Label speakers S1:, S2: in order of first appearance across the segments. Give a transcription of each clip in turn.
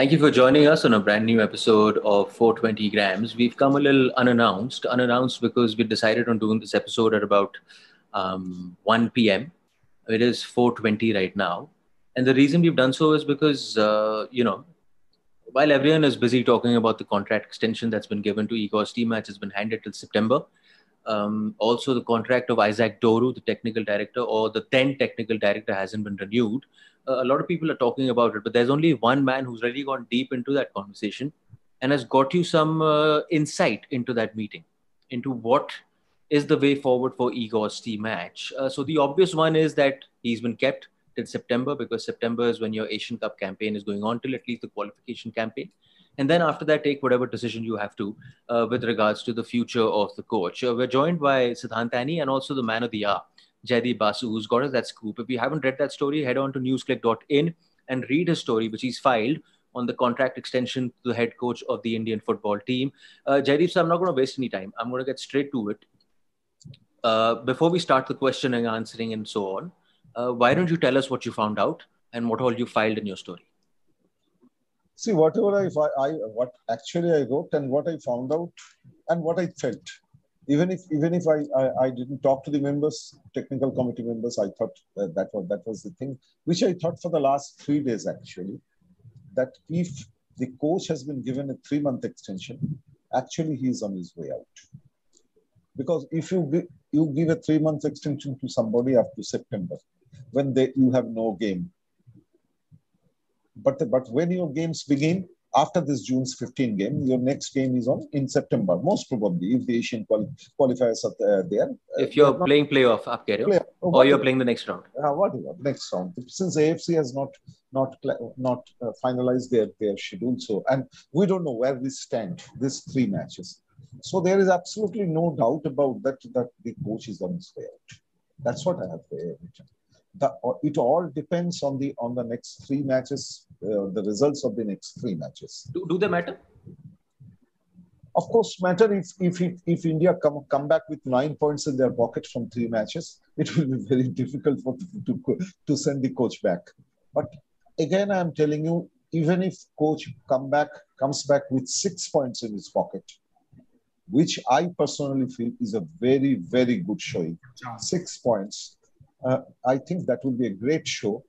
S1: Thank you for joining us on a brand new episode of 420 Grams. We've come a little unannounced, unannounced because we decided on doing this episode at about um, 1 p.m. It is 420 right now. And the reason we've done so is because, uh, you know, while everyone is busy talking about the contract extension that's been given to Igor Stimac has been handed till September. Um, also, the contract of Isaac Doru, the technical director, or the then technical director, hasn't been renewed a lot of people are talking about it, but there's only one man who's really gone deep into that conversation and has got you some uh, insight into that meeting, into what is the way forward for Igor Stimac. Uh, so the obvious one is that he's been kept till September because September is when your Asian Cup campaign is going on till at least the qualification campaign. And then after that, take whatever decision you have to uh, with regards to the future of the coach. Uh, we're joined by Siddhant Annie and also the man of the hour, Jaideep Basu, who's got us that scoop. If you haven't read that story, head on to newsclick.in and read his story, which he's filed on the contract extension to the head coach of the Indian football team. Uh, Jaideep, so I'm not going to waste any time. I'm going to get straight to it. Uh, before we start the questioning, answering, and so on, uh, why don't you tell us what you found out and what all you filed in your story?
S2: See, whatever I, I what actually I wrote and what I found out and what I felt even if even if I, I, I didn't talk to the members, technical committee members, I thought that, that was that was the thing, which I thought for the last three days actually, that if the coach has been given a three month extension, actually he is on his way out. Because if you give, you give a three month extension to somebody up to September, when they you have no game. But but when your games begin, after this June's 15 game, your next game is on in September, most probably, if the Asian quali- qualifiers are uh, there.
S1: If you're uh, playing playoff, up, play, or you're playing the next round.
S2: Uh, whatever, next round. Since AFC has not not not uh, finalized their, their schedule, so and we don't know where we stand. These three matches, so there is absolutely no doubt about that. That the coach is on his way out. That's what I have written the, it all depends on the on the next three matches, uh, the results of the next three matches.
S1: Do, do they matter?
S2: Of course, matter if if it, if India come come back with nine points in their pocket from three matches, it will be very difficult for to to send the coach back. But again, I am telling you, even if coach come back comes back with six points in his pocket, which I personally feel is a very very good showing, six points uh, I think that will be a great show.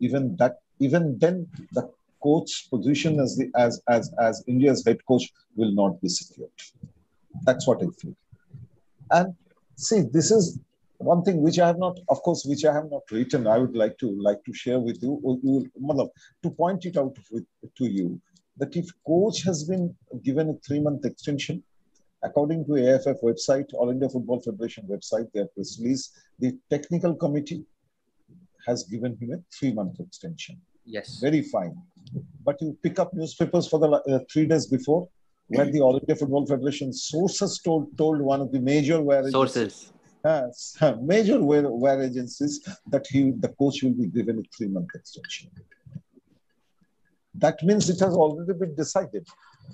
S2: Even that, even then, the coach's position as the as as as India's head coach will not be secured. That's what I feel. And see, this is one thing which I have not, of course, which I have not written. I would like to like to share with you, to point it out with, to you that if coach has been given a three month extension, According to AIFF website, All India Football Federation website, their press release, the technical committee has given him a three-month extension.
S1: Yes.
S2: Very fine. But you pick up newspapers for the uh, three days before, where the All India Football Federation sources told told one of the major where
S1: sources.
S2: Agencies, uh, major wear, wear agencies that he the coach will be given a three month extension. That means it has already been decided.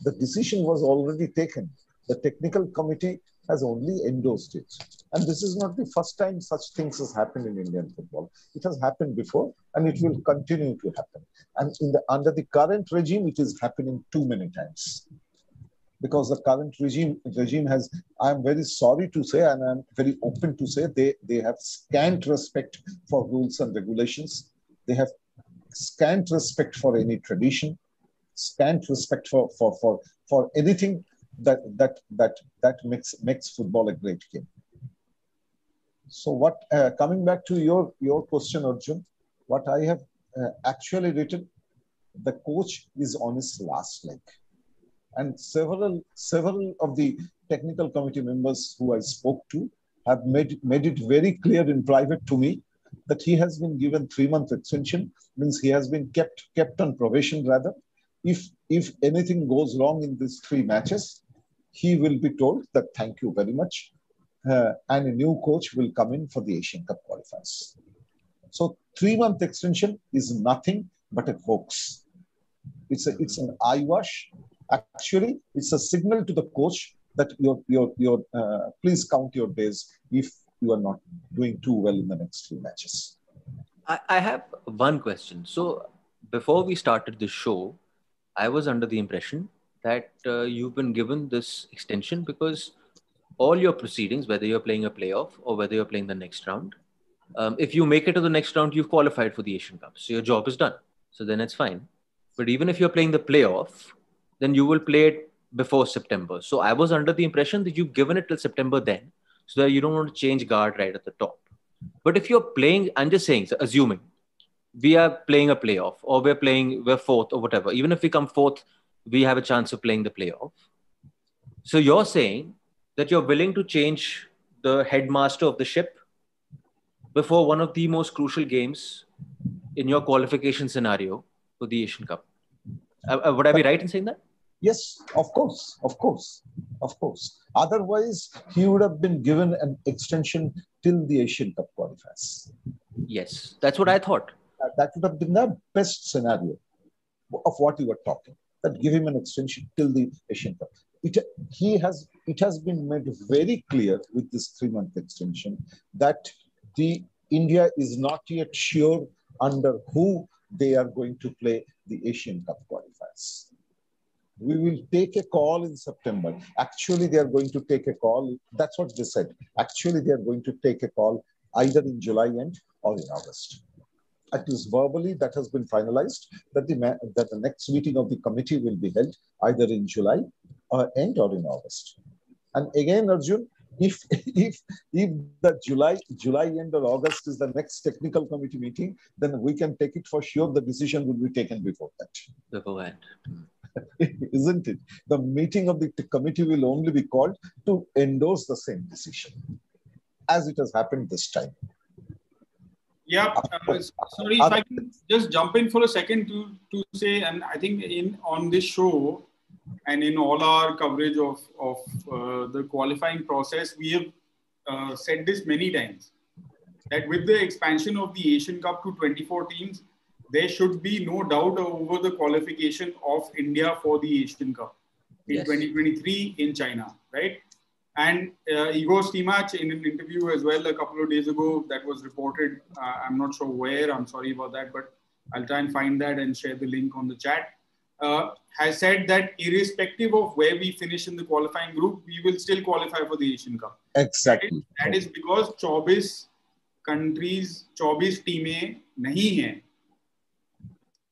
S2: The decision was already taken. The technical committee has only endorsed it. And this is not the first time such things has happened in Indian football. It has happened before and it will continue to happen. And the, under the current regime, it is happening too many times. Because the current regime regime has, I'm very sorry to say, and I'm very open to say, they, they have scant respect for rules and regulations. They have scant respect for any tradition, scant respect for, for, for, for anything that that that that makes makes football a great game. So what uh, coming back to your your question, Arjun, what I have uh, actually written, the coach is on his last leg, and several several of the technical committee members who I spoke to have made made it very clear in private to me that he has been given three month extension means he has been kept kept on probation rather if if anything goes wrong in these three matches he will be told that thank you very much. Uh, and a new coach will come in for the Asian Cup qualifiers. So three month extension is nothing but a hoax. It's a, it's an eyewash. Actually, it's a signal to the coach that your your your uh, please count your days if you are not doing too well in the next three matches.
S1: I, I have one question. So before we started the show, I was under the impression that uh, you've been given this extension because all your proceedings, whether you're playing a playoff or whether you're playing the next round, um, if you make it to the next round, you've qualified for the Asian Cup. So your job is done. So then it's fine. But even if you're playing the playoff, then you will play it before September. So I was under the impression that you've given it till September then, so that you don't want to change guard right at the top. But if you're playing, I'm just saying, so assuming we are playing a playoff or we're playing, we're fourth or whatever, even if we come fourth, we have a chance of playing the playoff. So you're saying that you're willing to change the headmaster of the ship before one of the most crucial games in your qualification scenario for the Asian Cup. Uh, uh would I be right in saying that?
S2: Yes, of course, of course, of course. Otherwise, he would have been given an extension till the Asian Cup qualifiers.
S1: Yes, that's what I thought.
S2: That would have been the best scenario of what you were talking. That give him an extension till the Asian Cup. It, he has, it has been made very clear with this three-month extension that the India is not yet sure under who they are going to play the Asian Cup qualifiers we will take a call in September. Actually, they are going to take a call. That's what they said. Actually, they are going to take a call either in July end or in August. At least verbally, that has been finalized that the, that the next meeting of the committee will be held either in July or end or in August. And again, Arjun, if if if the July July end or August is the next technical committee meeting, then we can take it for sure. The decision will be taken before that.
S1: Beforehand.
S2: isn't it? The meeting of the committee will only be called to endorse the same decision, as it has happened this time.
S3: Yeah, uh, sorry if I can just jump in for a second to, to say, and I think in on this show and in all our coverage of, of uh, the qualifying process, we have uh, said this many times that with the expansion of the Asian Cup to 24 teams, there should be no doubt over the qualification of India for the Asian Cup in yes. 2023 in China, right? And uh, Igor Stimac in an interview as well a couple of days ago that was reported. Uh, I'm not sure where. I'm sorry about that, but I'll try and find that and share the link on the chat. Uh, has said that irrespective of where we finish in the qualifying group, we will still qualify for the Asian Cup.
S2: Exactly.
S3: That is because 24 countries, 24 teams नहीं हैं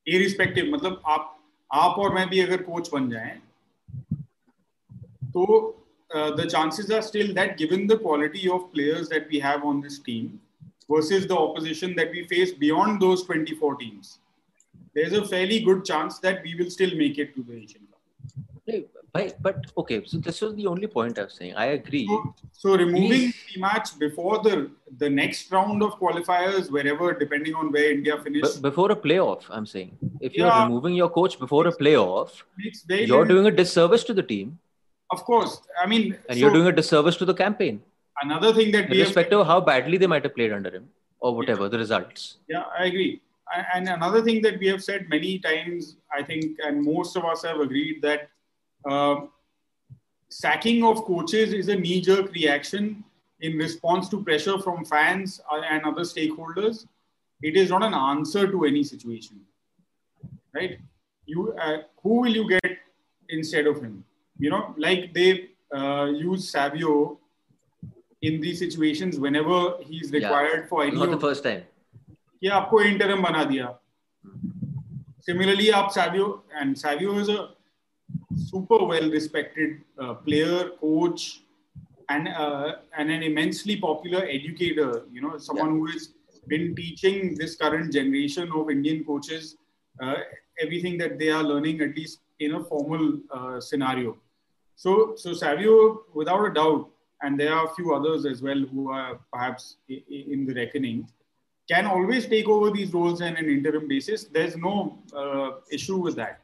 S3: irrespective मतलब आप आप और मैं भी अगर coach बन जाए तो uh, the chances are still that given the quality of players that we have on this team versus the opposition that we face beyond those 24 teams, there's a fairly good chance that we will still make it to the Asian Cup.
S1: But, but okay, so this was the only point I was saying. I agree.
S3: So, so removing the match before the the next round of qualifiers, wherever depending on where India finishes.
S1: But before a playoff, I'm saying. If yeah. you're removing your coach before a playoff, you're doing a disservice to the team
S3: of course. I mean
S1: And so, you're doing a disservice to the campaign.
S3: Another thing that
S1: we Irrespective of how badly they might have played under him or whatever yeah, the results.
S3: Yeah, I agree. And another thing that we have said many times, I think, and most of us have agreed that uh, sacking of coaches is a knee jerk reaction in response to pressure from fans and other stakeholders. It is not an answer to any situation, right? You, uh, who will you get instead of him? You know, like they uh, use Savio in these situations whenever he's required yeah. for any.
S1: Not the first time.
S3: Yeah, आपको interim बना दिया. Similarly, आप Savio and Savio is a super well respected uh, player, coach, and uh, and an immensely popular educator. You know, someone yeah. who has been teaching this current generation of Indian coaches uh, everything that they are learning, at least in a formal uh, scenario. So, so Savio, without a doubt, and there are a few others as well who are perhaps in the reckoning, can always take over these roles on an interim basis. There's no uh, issue with that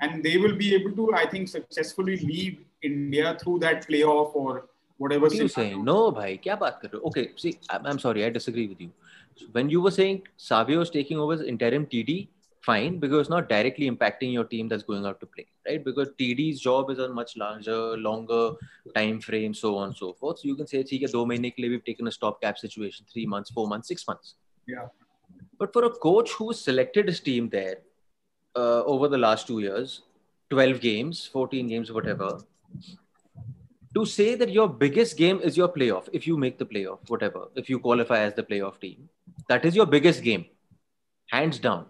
S3: and they will be able to, I think, successfully lead India through that playoff or whatever.
S1: What are you saying? No, bhai, kya baat kar Okay, see, I'm, I'm sorry, I disagree with you. So when you were saying Savio is taking over as interim TD, fine, because it's not directly impacting your team that's going out to play, right? Because TD's job is a much larger, longer time frame, so on and so forth. So you can say, okay, two months we've taken a stopgap situation, three months, four months, six months.
S3: Yeah.
S1: But for a coach who selected his team there, uh, over the last two years, 12 games, 14 games, whatever, to say that your biggest game is your playoff, if you make the playoff, whatever, if you qualify as the playoff team, that is your biggest game, hands down.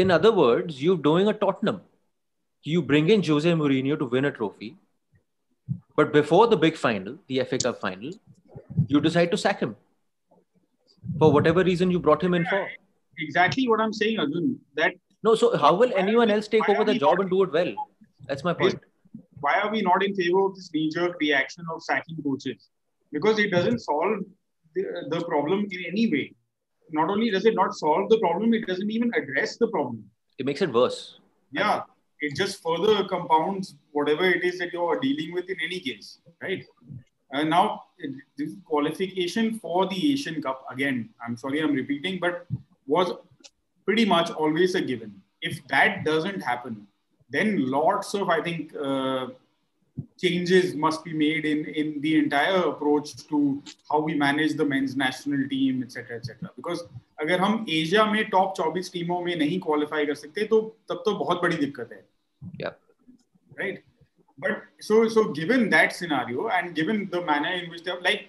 S1: In other words, you're doing a Tottenham. You bring in Jose Mourinho to win a trophy, but before the big final, the FA Cup final, you decide to sack him for whatever reason you brought him in for.
S3: Exactly what I'm saying, Arjun. That
S1: no, so how will anyone else take over the job and do it well? That's my point.
S3: Why are we not in favor of this knee-jerk reaction of sacking coaches? Because it doesn't solve the, the problem in any way. Not only does it not solve the problem, it doesn't even address the problem.
S1: It makes it worse.
S3: Yeah, it just further compounds whatever it is that you are dealing with in any case, right? And now, this qualification for the Asian Cup, again, I'm sorry I'm repeating, but was pretty much always a given. If that doesn't happen, then lots of, I think, uh, changes must be made in, in the entire approach to how we manage the men's national team, etc. etc. Because अगर हम Asia में top 24 टीमों में नहीं qualify कर सकते तो तब तो बहुत बड़ी दिक्कत है
S1: yeah
S3: right but so so given that scenario and given the manner in which they have like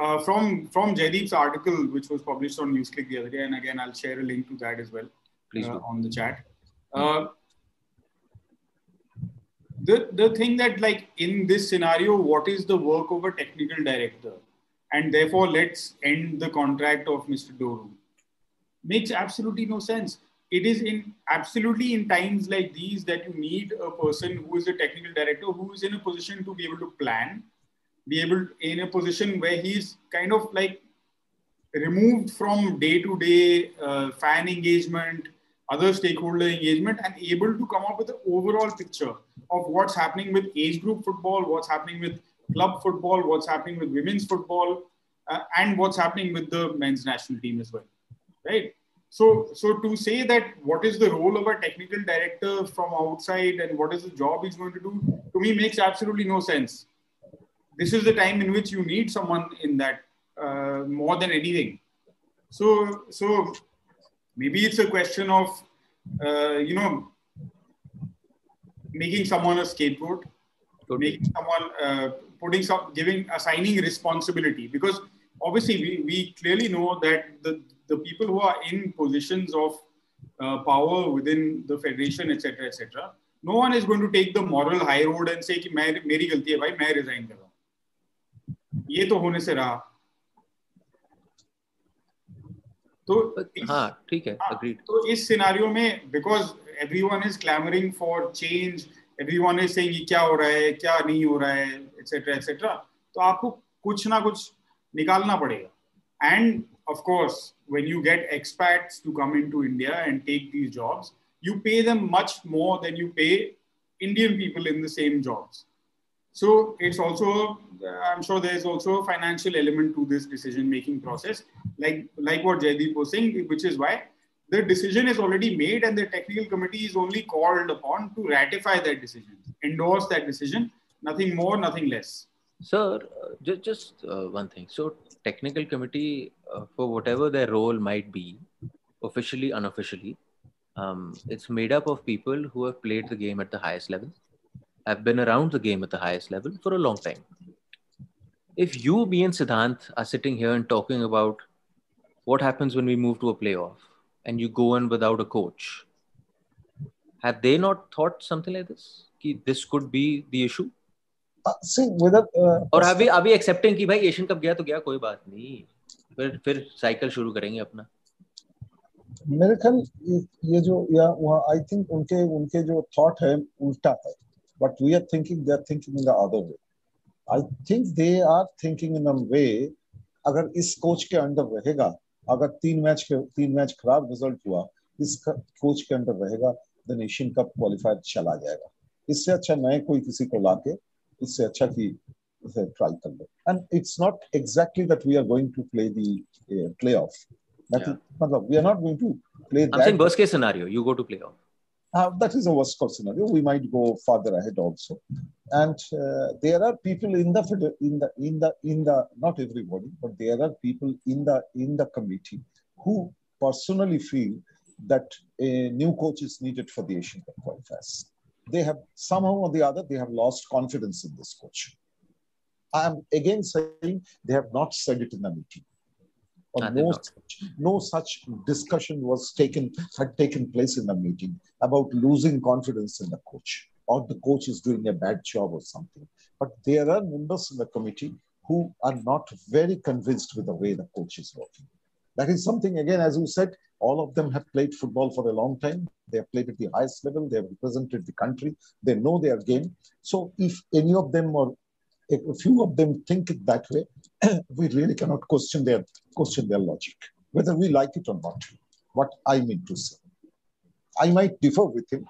S3: uh, from from Jaideep's article which was published on NewsClick the other day and again I'll share a link to that as well
S1: please
S3: uh, on the chat uh, the the thing that like in this scenario what is the work of a technical director and therefore let's end the contract of Mr. Doru makes absolutely no sense it is in absolutely in times like these that you need a person who is a technical director who is in a position to be able to plan be able in a position where he's kind of like removed from day to day fan engagement other stakeholder engagement and able to come up with an overall picture of what's happening with age group football what's happening with club football what's happening with women's football uh, and what's happening with the men's national team as well right so, so to say that what is the role of a technical director from outside and what is the job he's going to do, to me makes absolutely no sense. This is the time in which you need someone in that uh, more than anything. So, so maybe it's a question of uh, you know making someone a scapegoat, making someone uh, putting some giving assigning responsibility because obviously we, we clearly know that the the people who are in positions of uh, power within the federation, etc., etc., no one is going to take the moral high road and say कि मैं मेरी गलती है भाई मैं resign कर रहा हूँ ये तो होने से रहा
S1: तो हाँ ठीक है
S3: अग्रीड तो इस सिनारियो में because everyone is clamouring for change everyone is saying क्या हो रहा है क्या नहीं हो रहा है एक्सेट्रा एक्सेट्रा तो आपको कुछ ना कुछ निकालना पड़ेगा। And of course when you get expats to come in to India and take these jobs you pay them much more than you pay Indian people in the same jobs So it's also, I'm sure there's also a financial element to this decision-making process, like like what Jaideep was saying, which is why the decision is already made and the technical committee is only called upon to ratify that decision, endorse that decision, nothing more, nothing less.
S1: Sir, uh, just, just uh, one thing. So technical committee, uh, for whatever their role might be, officially, unofficially, um, it's made up of people who have played the game at the highest level, have been around the game at the highest level for a long time. If you, me, and Siddhant are sitting here and talking about what happens when we move to a playoff and you go in without a coach, have they not thought something like this? This could be the issue?
S2: see whether uh,
S1: और अभी अभी accepting कि भाई Asian cup गया तो गया कोई बात नहीं फिर फिर साइकिल शुरू करेंगे अपना
S2: मेरे ख्याल ये जो या वहाँ आई थिंक उनके उनके जो थॉट है उल्टा है but we are thinking they are thinking in the other way I think they are thinking in a way अगर इस कोच के अंडर रहेगा अगर तीन मैच के तीन मैच खराब रिज़ल्ट हुआ इस कोच के अंडर रहेगा देन एशियन कप क्वालिफायर चला जाएगा इससे अच्छा नए कोई किसी को लाके इससे अच्छा कि इसे ट्राई कर लो and it's not exactly that we are going to play the playoff मतलब we are not going to play
S1: I'm that. saying worst case scenario, you go to playoff.
S2: Uh, that is a worst case scenario. We might go further ahead also, and uh, there are people in the in the in the in the not everybody, but there are people in the in the committee who personally feel that a new coach is needed for the Asian Cup qualifiers. they have somehow or the other, they have lost confidence in this coach. I am again saying they have not said it in the meeting. Or no, such, no such discussion was taken, had taken place in the meeting about losing confidence in the coach or the coach is doing a bad job or something. But there are members in the committee who are not very convinced with the way the coach is working. That is something, again, as you said, all of them have played football for a long time. They have played at the highest level. They have represented the country. They know their game. So if any of them or a few of them think it that way, we really cannot question their question their logic, whether we like it or not. What I mean to say, I might differ with him,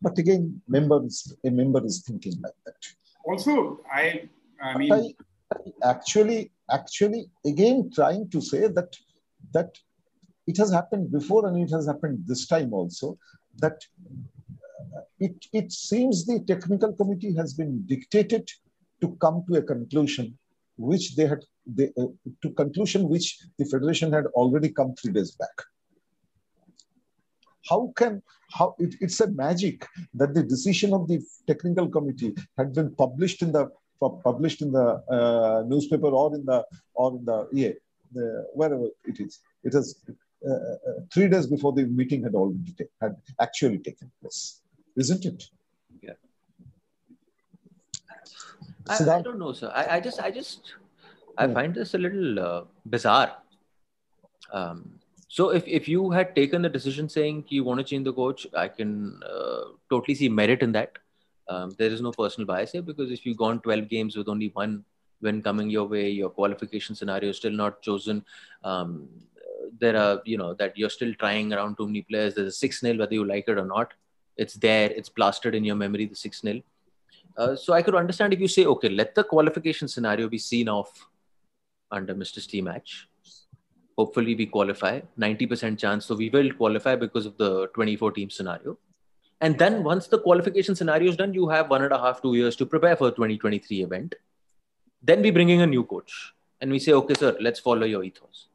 S2: but again, members a member is thinking like that.
S3: Also, I I mean,
S2: I, I actually actually again trying to say that that it has happened before and it has happened this time also that uh, it, it seems the technical committee has been dictated to come to a conclusion which they had they, uh, to conclusion which the federation had already come three days back. How can how it, it's a magic that the decision of the technical committee had been published in the published in the uh, newspaper or in the or in the yeah the, wherever it is. It is uh, uh, three days before the meeting had already had actually taken place isn't it?
S1: Yeah I, I, don't know, sir. I, I just, I just, I hmm. find this a little uh, bizarre. Um, so if, if you had taken the decision saying you want to change the coach, I can uh, totally see merit in that. Um, there is no personal bias here because if you've gone 12 games with only one win coming your way, your qualification scenario is still not chosen. Um, there are, you know, that you're still trying around too many players. There's a 6 0, whether you like it or not. It's there, it's plastered in your memory, the 6 0 uh, so I could understand if you say, okay, let the qualification scenario be seen off under Mr. Stimac. Hopefully we qualify, 90% chance. So we will qualify because of the 24 team scenario. And then once the qualification scenario is done, you have one and a half, two years to prepare for 2023 event. Then we bring in a new coach and we say, okay, sir, let's follow your ethos.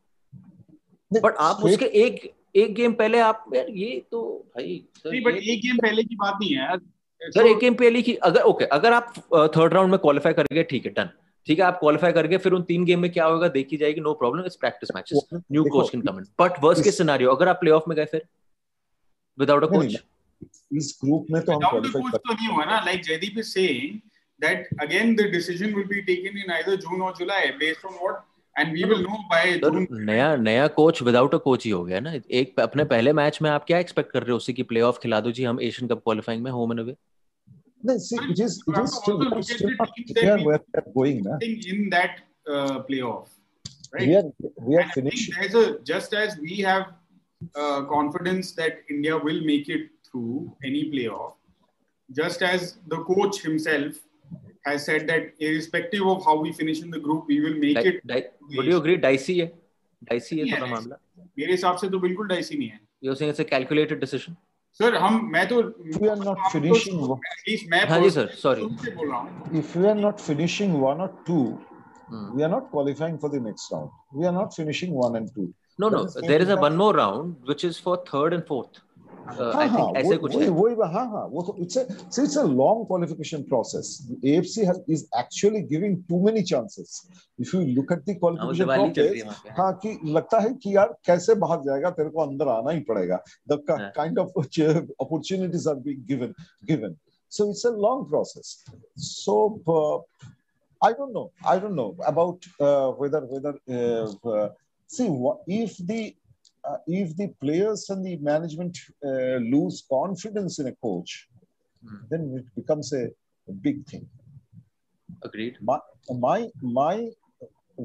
S1: But आप उसके एक एक game पहले आप यार ये तो भाई
S3: सर, नहीं बट एक गेम पहले की बात नहीं है
S1: सर एक गेम पहले की अगर ओके अगर आप थर्ड राउंड में क्वालिफाई कर गए ठीक है डन ठीक है आप क्वालिफाई करके फिर उन तीन गेम में क्या होगा देखी जाएगी no problem it's practice matches new coach can come in but worst के सिनेरियो अगर आप प्लेऑफ में गए फिर विदाउट अ कोच
S2: इस ग्रुप में तो हम क्वालिफाई
S3: कर तो नहीं हुआ ना like Jaydeep is saying that again the decision will be taken in either June और July based on what and we will know by
S1: नया नया कोच विदाउट अ कोच ही हो गया ना। एक अपने पहले मैच में आप क्या एक्सपेक्ट कर रहे हो उसी की प्लेऑफ खिला दो जी हम एशियन कप क्वालिफाइंग में home and away
S2: No, see, it is, it is still, is still not clear where they're going. Nah?
S3: In that uh, playoff, right?
S2: We are, we are finishing.
S3: There's a, just as we have uh, confidence that India will make it through any playoff, just as the coach himself has said that irrespective of how we finish in the group, we will make di- it.
S1: Di- would you agree? Dicey है, dicey है थोड़ा मामला.
S3: मेरे हिसाब से तो बिल्कुल dicey नहीं है.
S1: You're saying it's a calculated decision.
S3: Sir हम मैं तो
S2: यू आर
S3: नॉट फिनिशिंग
S1: हाँ जी
S3: sir sorry
S2: if you are not finishing one और two we are not qualifying for the next round we are not finishing one and two
S1: no no there is a one more round which is for third and fourth
S2: long qualification process. The AFC has, is actually giving too many chances. If you look at the qualification process, हाँ कि लगता है कि यार कैसे बाहर जाएगा तेरे को अंदर आना ही पड़ेगा. The kind of opportunities are being given given. So it's a long process. So uh, I don't know. I don't know about uh, whether whether uh, see if the uh, if the players and the management uh, lose confidence in a coach, mm. then it becomes a, a, big thing.
S1: Agreed.
S2: My, my, my,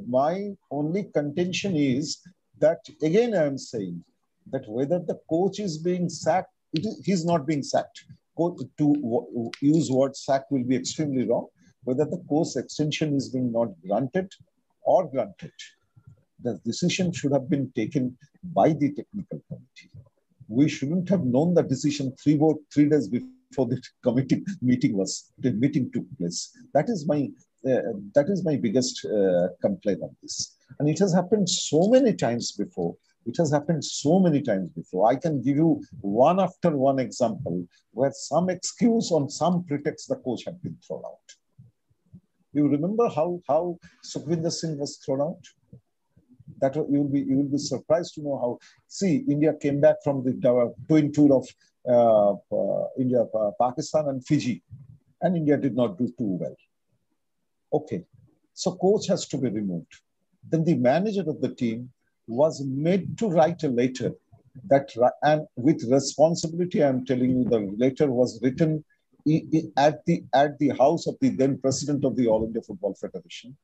S2: my only contention is that, again, I am saying that whether the coach is being sacked, he's not being sacked. To use word sack will be extremely wrong. Whether the course extension is being not granted or granted the decision should have been taken by the technical committee. We shouldn't have known the decision three, three days before the committee meeting was the meeting took place. That is my uh, that is my biggest uh, complaint on this. And it has happened so many times before It has happened so many times before. I can give you one after one example where some excuse on some pretext the coach had been thrown out. You remember how, how Sukhvinder Singh was thrown out? That you will be you will be surprised to know how. See, India came back from the twin tour of uh, uh, India, uh, Pakistan, and Fiji, and India did not do too well. Okay, so coach has to be removed. Then the manager of the team was made to write a letter that and with responsibility i'm telling you the letter was written at the at the house of the then president of the all india football federation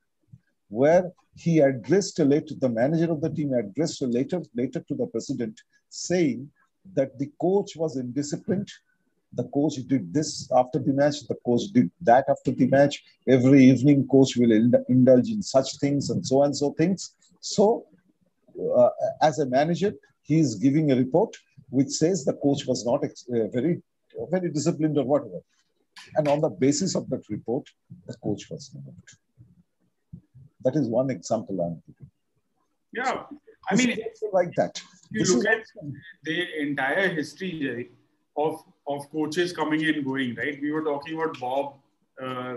S2: where he addressed a letter the manager of the team addressed a letter later to the president saying that the coach was indisciplined the coach did this after the match the coach did that after the match every evening coach will indulge in such things and so and so things so uh, as a manager, he is giving a report which says the coach was not uh, very, very disciplined or whatever. And on the basis of that report, the coach was removed. That is one example I'm giving.
S3: Yeah, I mean,
S2: like that.
S3: You this look at the entire history of of coaches coming and going, right? We were talking about Bob uh,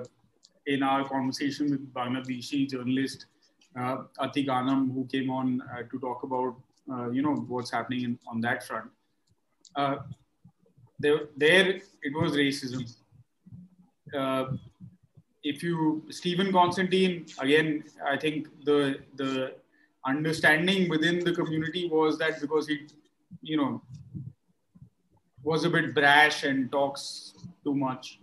S3: in our conversation with Bangladeshi journalist uh, Atik Anam, who came on uh, to talk about uh, you know what's happening in, on that front. Uh, there, there it was racism Uh, if you Stephen Constantine again, I think the the understanding within the community was that because he, you know, was a bit brash and talks too much.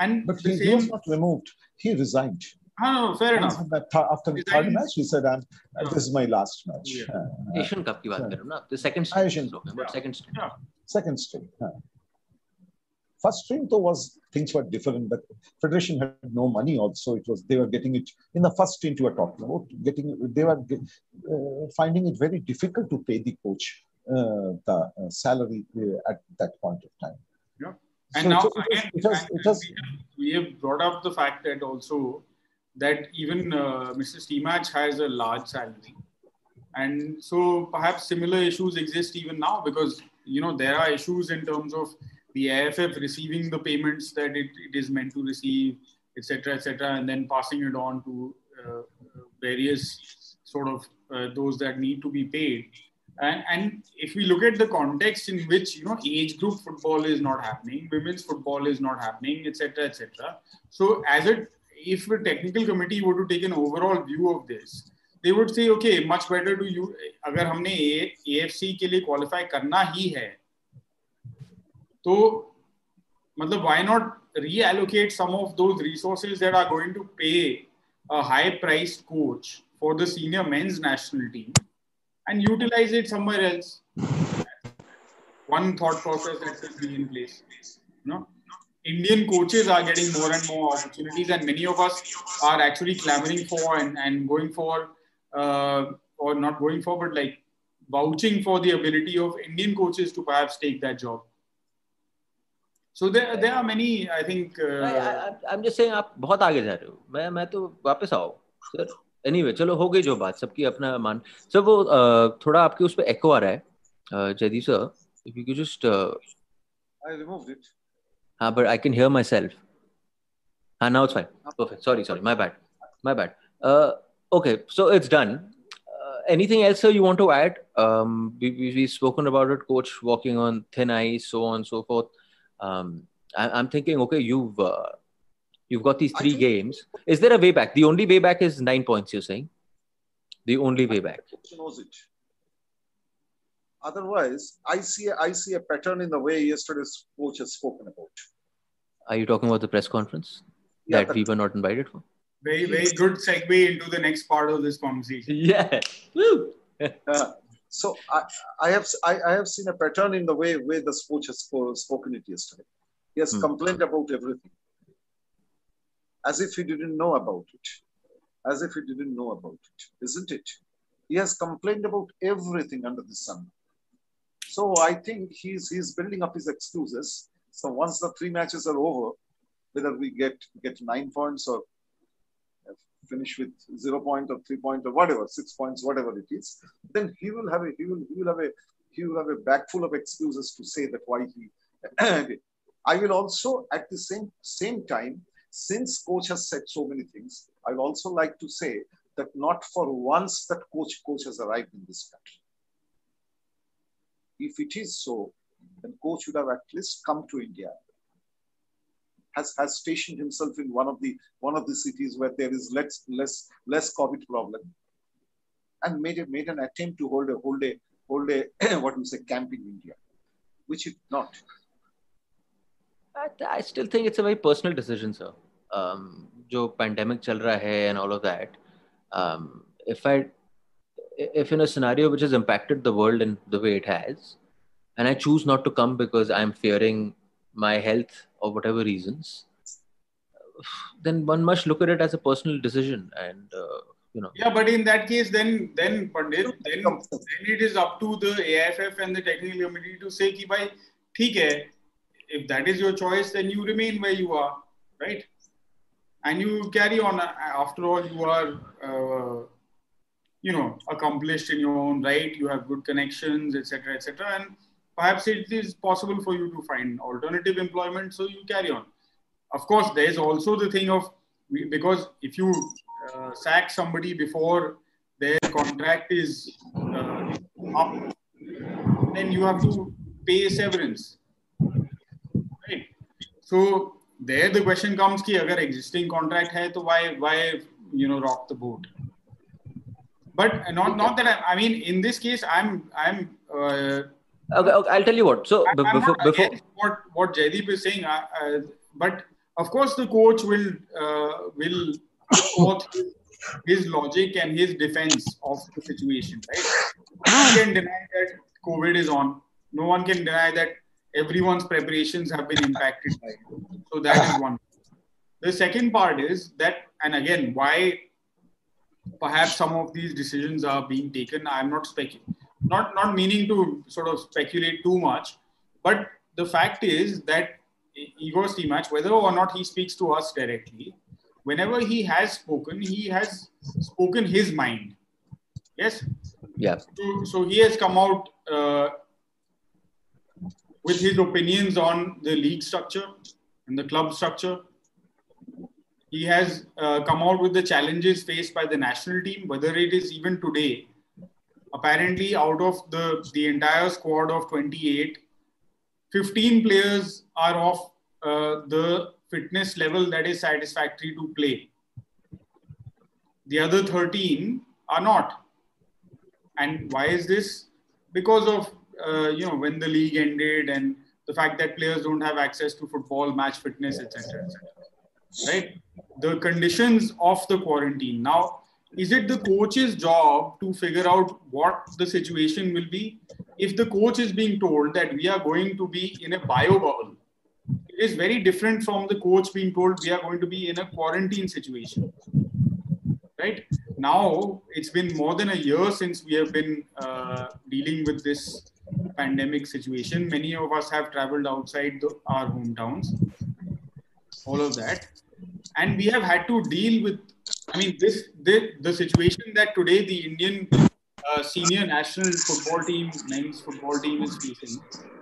S3: And
S2: but he, same, he was not removed. He resigned.
S3: Oh, fair enough.
S2: after the third match, he said, "I'm uh, this is my last match." Yeah.
S1: Uh, Asian Cup की बात कर रहे हो ना? The second stream. Asian. Yeah. Second stream. Yeah.
S2: Second stream. Uh. First stream though was things were different. The federation had no money. Also, it was they were getting it in the first stream. You were talking about getting. They were uh, finding it very difficult to pay the coach uh, the uh, salary uh, at that point of time.
S3: Yeah. And so now it, again, it has, it has, we have brought up the fact that also that even uh, Mr. Stimac has a large salary. And so perhaps similar issues exist even now because, you know, there are issues in terms of the AIFF receiving the payments that it, it is meant to receive, etc., etc., and then passing it on to uh, various sort of uh, those that need to be paid. And, and, if we look at the context in which you know age group football is not happening, women's football is not happening, etc., etc. So as a if a technical committee were to take an overall view of this, they would say, okay, much better to you. अगर हमने AFC के लिए qualify करना ही है, तो मतलब why not reallocate some of those resources that are going to pay a high-priced coach for the senior men's national team and utilize it somewhere else? One thought process that should be in place. You know? Indian coaches are getting more and more opportunities, and many of us are actually clamoring for and, and going for, uh, or not going for, but like vouching for the ability of Indian coaches to perhaps take that job. So there, there are many, I think. Uh,
S1: I, am just saying आप बहुत आगे जा रहे हो मैं मैं तो वापस आओ सर एनीवे चलो हो गई जो बात सबकी अपना मान सर वो थोड़ा आपके उस पर एको आ रहा है Jaydeep sir if you could just uh,
S2: I removed it
S1: uh, but I can hear myself. And uh, now it's fine. Perfect. Sorry, sorry. My bad. My bad. Uh, okay, so it's done. Uh, anything else, sir, you want to add? Um, we, we, we've spoken about it, coach walking on thin ice, so on and so forth. um, I, am thinking, okay, you've uh, you've got these three games. Is there a way back? The only way back is nine points. You're saying the only way back. Knows it.
S2: Otherwise, I see I see a pattern in the way yesterday's coach has spoken about.
S1: Are you talking about the press conference yeah, that we were not invited for?
S3: Very very good segue into the next part of this conversation.
S1: Yeah. Woo.
S2: uh, so I, I have I, I, have seen a pattern in the way way the coach has spoken it yesterday. He has hmm. complained about everything, as if he didn't know about it, as if he didn't know about it, isn't it? He has complained about everything under the sun. So I think he's he's building up his excuses. So once the three matches are over, whether we get get nine points or finish with zero point or three point or whatever, six points, whatever it is, then he will have a he will he will have a he will have a bag full of excuses to say that why he. I will also at the same same time, since coach has said so many things, I will also like to say that not for once that coach coach has arrived in this country. If it is so, then coach should have at least come to India has, has stationed himself in one of the one of the cities where there is less less less COVID problem, and made a, made an attempt to hold a hold a hold a what we say camp in India, which it not.
S1: I, I still think it's a very personal decision, sir. Um, जो pandemic चल रहा है and all of that. Um, if I if in a scenario which has impacted the world in the way it has, and I choose not to come because I'm fearing my health or whatever reasons then one must look at it as a personal decision and uh, you know.
S3: Yeah but in that case then then pandit then, then it is up to the AIFF and the technical committee to say ki bhai theek hai if that is your choice then you remain where you are right? And you carry on uh, after all you are uh, you know accomplished in your own right you have good connections etc etc and perhaps it is possible for you to find alternative employment so you carry on. Of course there's also the thing of because if you uh, sack somebody before their contract is uh, up then you have to pay severance. Right? So there the question comes ki agar existing contract hai to why why you know rock the boat? But not not that I, I mean in this case i'm i'm uh,
S1: Okay, okay, I'll tell you what. So before, before
S3: what what Jaideep is saying, uh, uh, but of course the coach will uh, will his, his logic and his defense of the situation. Right? No one can deny that COVID is on. No one can deny that everyone's preparations have been impacted by it. So that is one. The second part is that, and again, why perhaps some of these decisions are being taken. I'm not speculating not not meaning to sort of speculate too much, but the fact is that Igor Stimac, whether or not he speaks to us directly, whenever he has spoken, he has spoken his mind. Yes.
S1: Yeah.
S3: So, so he has come out uh, with his opinions on the league structure and the club structure. He has uh, come out with the challenges faced by the national team, whether it is even today apparently out of the, the entire squad of 28, 15 players are of uh, the fitness level that is satisfactory to play. The other 13 are not. And why is this? Because of, uh, you know, when the league ended and the fact that players don't have access to football, match fitness, etc., etc. Right? The conditions of the quarantine. Now, is it the coach's job to figure out what the situation will be? If the coach is being told that we are going to be in a bio bubble it is very different from the coach being told we are going to be in a quarantine situation right? Now it's been more than a year since we have been uh, dealing with this pandemic situation. Many of us have traveled outside the, our hometowns all of that. And we have had to deal with mean, this, the the situation that today the Indian uh, senior national football team, men's football team is facing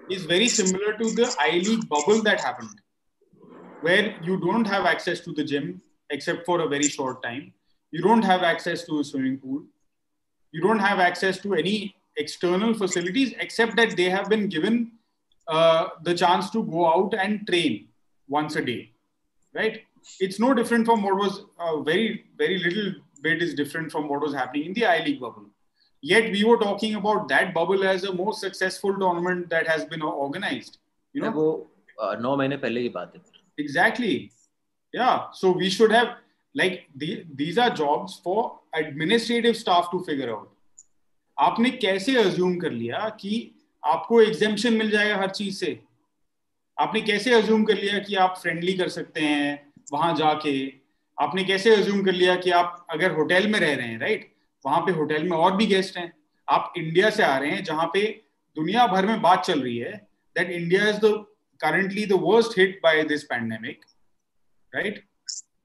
S3: is very similar to the I League bubble that happened, where you don't have access to the gym except for a very short time. You don't have access to a swimming pool. You don't have access to any external facilities except that they have been given uh, the chance to go out and train once a day, right? it's no different from what was uh, very, very little bit is different from what was happening in the I League bubble. Yet we were talking about that bubble as a most successful tournament that has been organized. You know,
S1: uh,
S3: exactly. Yeah. So we should have like the, these are jobs for administrative staff to figure out. आपने कैसे assume कर लिया कि आपको एग्जेम्पन मिल जाएगा हर चीज से आपने कैसे अज्यूम कर लिया कि आप फ्रेंडली कर सकते हैं वहाँ जाके आपने कैसे अज्यूम कर लिया कि आप अगर होटल में रह रहे हैं राइट वहाँ पे होटल में और भी गेस्ट हैं। आप इंडिया से आ रहे हैं, जहाँ पे दुनिया भर में बात चल रही है that India is the currently the worst hit by this pandemic right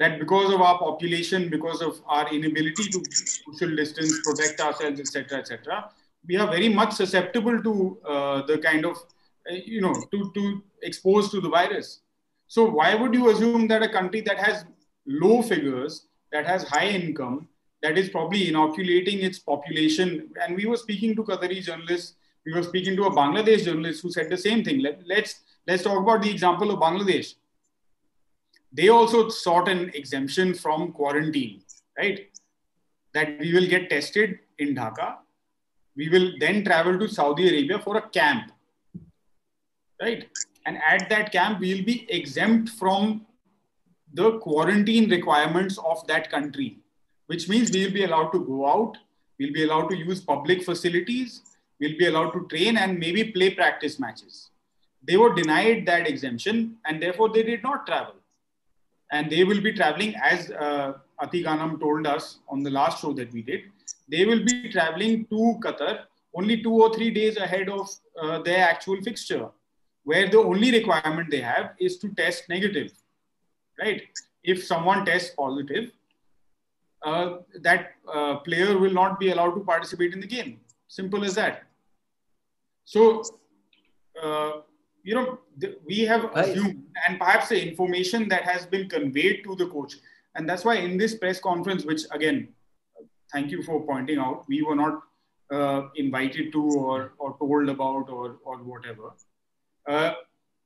S3: that because of our population because of our inability to social distance protect ourselves etcetera etcetera we are very much susceptible to the kind of you know to to expose to the virus So why would you assume that a country that has low figures, that has high income, that is probably inoculating its population? And we were speaking to Qatari journalists, we were speaking to a Bangladesh journalist who said the same thing. Let, let's let's talk about the example of Bangladesh. They also sought an exemption from quarantine, right? That we will get tested in Dhaka we will then travel to Saudi Arabia for a camp, right? And at that camp, we'll be exempt from the quarantine requirements of that country, which means we'll be allowed to go out, we'll be allowed to use public facilities, we'll be allowed to train and maybe play practice matches. They were denied that exemption and therefore they did not travel. And they will be traveling, as uh, Atiq Anam told us on the last show that we did, they will be traveling to Qatar only two or three days ahead of uh, their actual fixture, where the only requirement they have is to test negative, right? If someone tests positive, uh, that uh, player will not be allowed to participate in the game. Simple as that. So, uh, you know, we have assumed, and perhaps the information that has been conveyed to the coach, and that's why in this press conference, which again, thank you for pointing out. We were not uh, invited to or, or told about or, or whatever. Uh,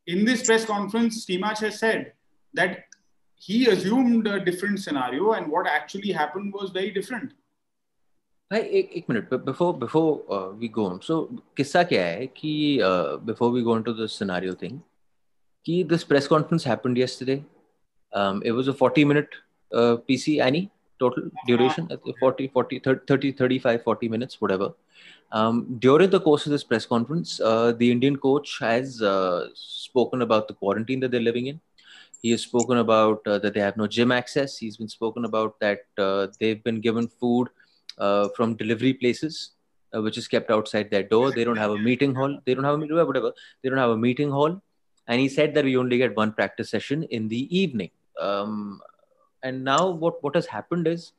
S3: in this press conference, Stimac has said that he assumed a different scenario, and what actually happened was very different.
S1: एक minute before before we go on so किस्सा क्या है कि before we go on to this scenario thing कि this press conference happened yesterday it was a 40 minute PC any total duration? 40 40 30 35 40 minutes whatever um, during the course of this press conference uh, the indian coach has uh, spoken about the quarantine that they're living in. He has spoken about uh, that they have no gym access. He's been spoken about that uh, they've been given food uh, from delivery places uh, which is kept outside their door. They don't have a meeting hall. They don't have a whatever. They don't have a meeting hall. And he said that we only get one practice session in the evening. Um, and now what, what has happened is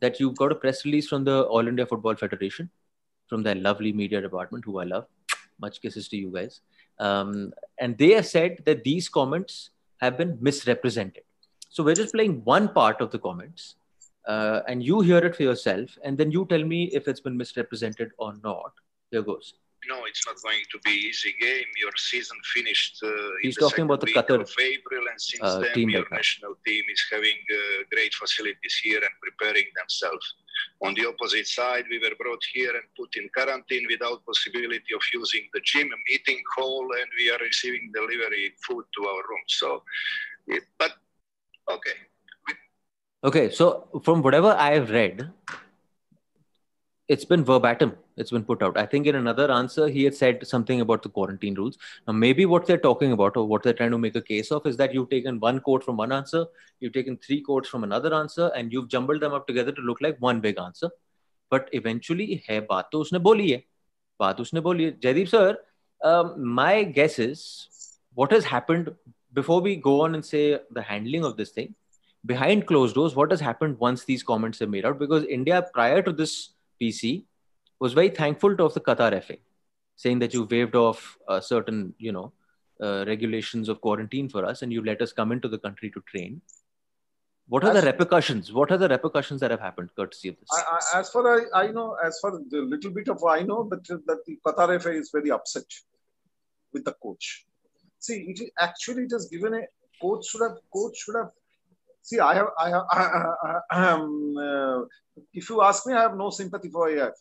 S1: that you've got a press release from the All India Football Federation, from their lovely media department, who I love. Much kisses to you guys. Um, and they have said that these comments have been misrepresented. So we're just playing one part of the comments, uh, and you hear it for yourself, and then you tell me if it's been misrepresented or not. Here goes
S4: no, it's not going to be easy game. Your season finished. Uh,
S1: He's talking about the Qatar
S4: of April, and since
S1: uh,
S4: then, your national team is having uh, great facilities here and preparing themselves. On the opposite side, we were brought here and put in quarantine without possibility of using the gym, meeting hall, and we are receiving delivery food to our room. So, but okay.
S1: Okay, so from whatever I have read, it's been verbatim. It's been put out. I think in another answer he had said something about the quarantine rules. Now maybe what they're talking about or what they're trying to make a case of is that you've taken one quote from one answer you've taken three quotes from another answer and you've jumbled them up together to look like one big answer. But eventually hai baat to usne boli hai. Baat usne boli hai. Jaideep sir um, my guess is what has happened before we go on and say the handling of this thing behind closed doors what has happened once these comments are made out? Because india prior to this PC, was very thankful to of the Qatar FA, saying that you waived off uh, certain, you know, uh, regulations of quarantine for us, and you let us come into the country to train. What are as, the repercussions? What are the repercussions that have happened courtesy of this?
S2: I, I, as far as I know, as far as the little bit of I know, that that the Qatar FA is very upset with the coach. See, it actually it has given a coach should have coach should have See, I have, I have, I, I, um, uh, if you ask me, I have no sympathy for AIFF.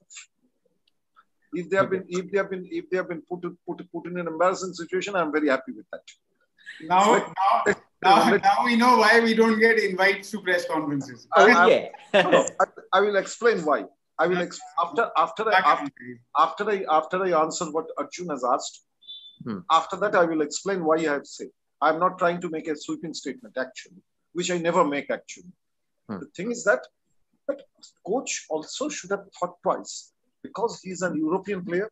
S2: If they have been, if they have been, if they have been put put put in an embarrassing situation, I'm very happy with that.
S3: Now, now, now, now we know why we don't get invites to press conferences.
S1: Yeah.
S2: no, I, I, will explain why. I will ex- after after I after, after I after I answer what Arjun has asked. Hmm. After that, I will explain why I have said. I'm not trying to make a sweeping statement. Actually, which I never make actually. Hmm. The thing is that, that coach also should have thought twice because he's an European player.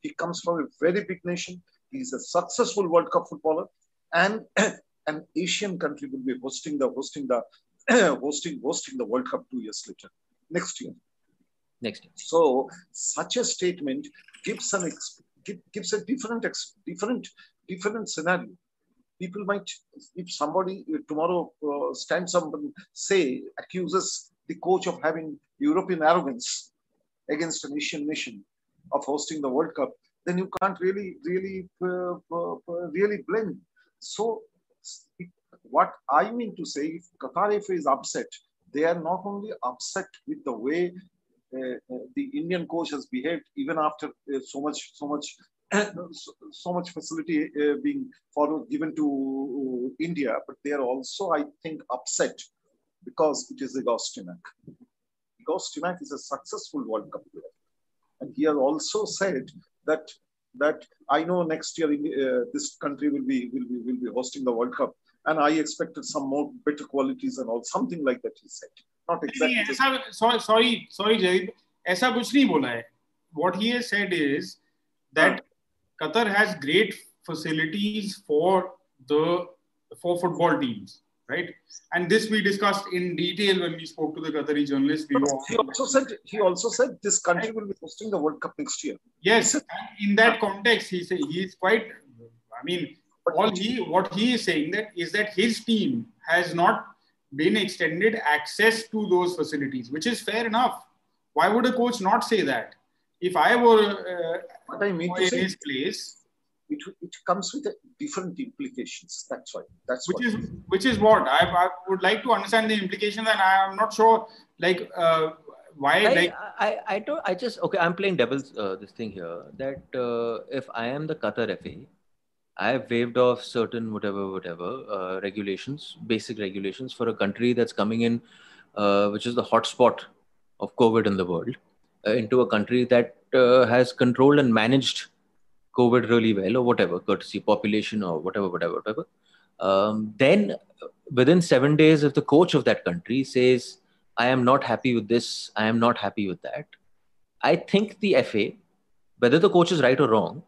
S2: He comes from a very big nation. He's a successful World Cup footballer, and an Asian country will be hosting the hosting the hosting hosting the World Cup two years later, next year.
S1: Next year.
S2: So such a statement gives an gives a different ex different different scenario. People might, if somebody tomorrow uh, stands up and say accuses the coach of having European arrogance against an Asian nation of hosting the World Cup, then you can't really, really, uh, uh, really blame. So, what I mean to say, if Qatar FA is upset, they are not only upset with the way uh, uh, the Indian coach has behaved, even after uh, so much, so much, so, so, much facility being followed, given to India, but they are also, I think, upset because it is Igor Stimac. Igor Stimac is a successful World Cup player. And he has also said that that I know next year uh, this country will be, will be will be hosting the World Cup, and I expected some more better qualities and all something like that. He said, not exactly.
S3: ऐसा, sorry, sorry, sorry, Jay. ऐसा कुछ नहीं बोला है. What he has said is that Qatar has great facilities for the for football teams right? And this we discussed in detail when we spoke to the Qatari journalist. We
S2: he also said he also said this country will be hosting the World Cup next year.
S3: Yes, in that context, he said he is quite. I mean, all he what he is saying that is that his team has not been extended access to those facilities, which is fair enough. Why would a coach not say that? If I were uh, what I mean in his place,
S2: it, it comes with different implications. That's why. That's
S3: which is which is what I, I would like to understand the implications, and I'm not sure like uh, why.
S1: I,
S3: like
S1: I, I don't. I just okay. I'm playing devil's uh, this thing here. That uh, if I am the Qatar FA, I have waived off certain whatever whatever uh, regulations, basic regulations for a country that's coming in, uh, which is the hotspot of COVID in the world, uh, into a country that has controlled and managed COVID really well or whatever, courtesy population or whatever, whatever, whatever. Um, then within seven days, if the coach of that country says, I am not happy with this, I am not happy with that, I think the FA, whether the coach is right or wrong,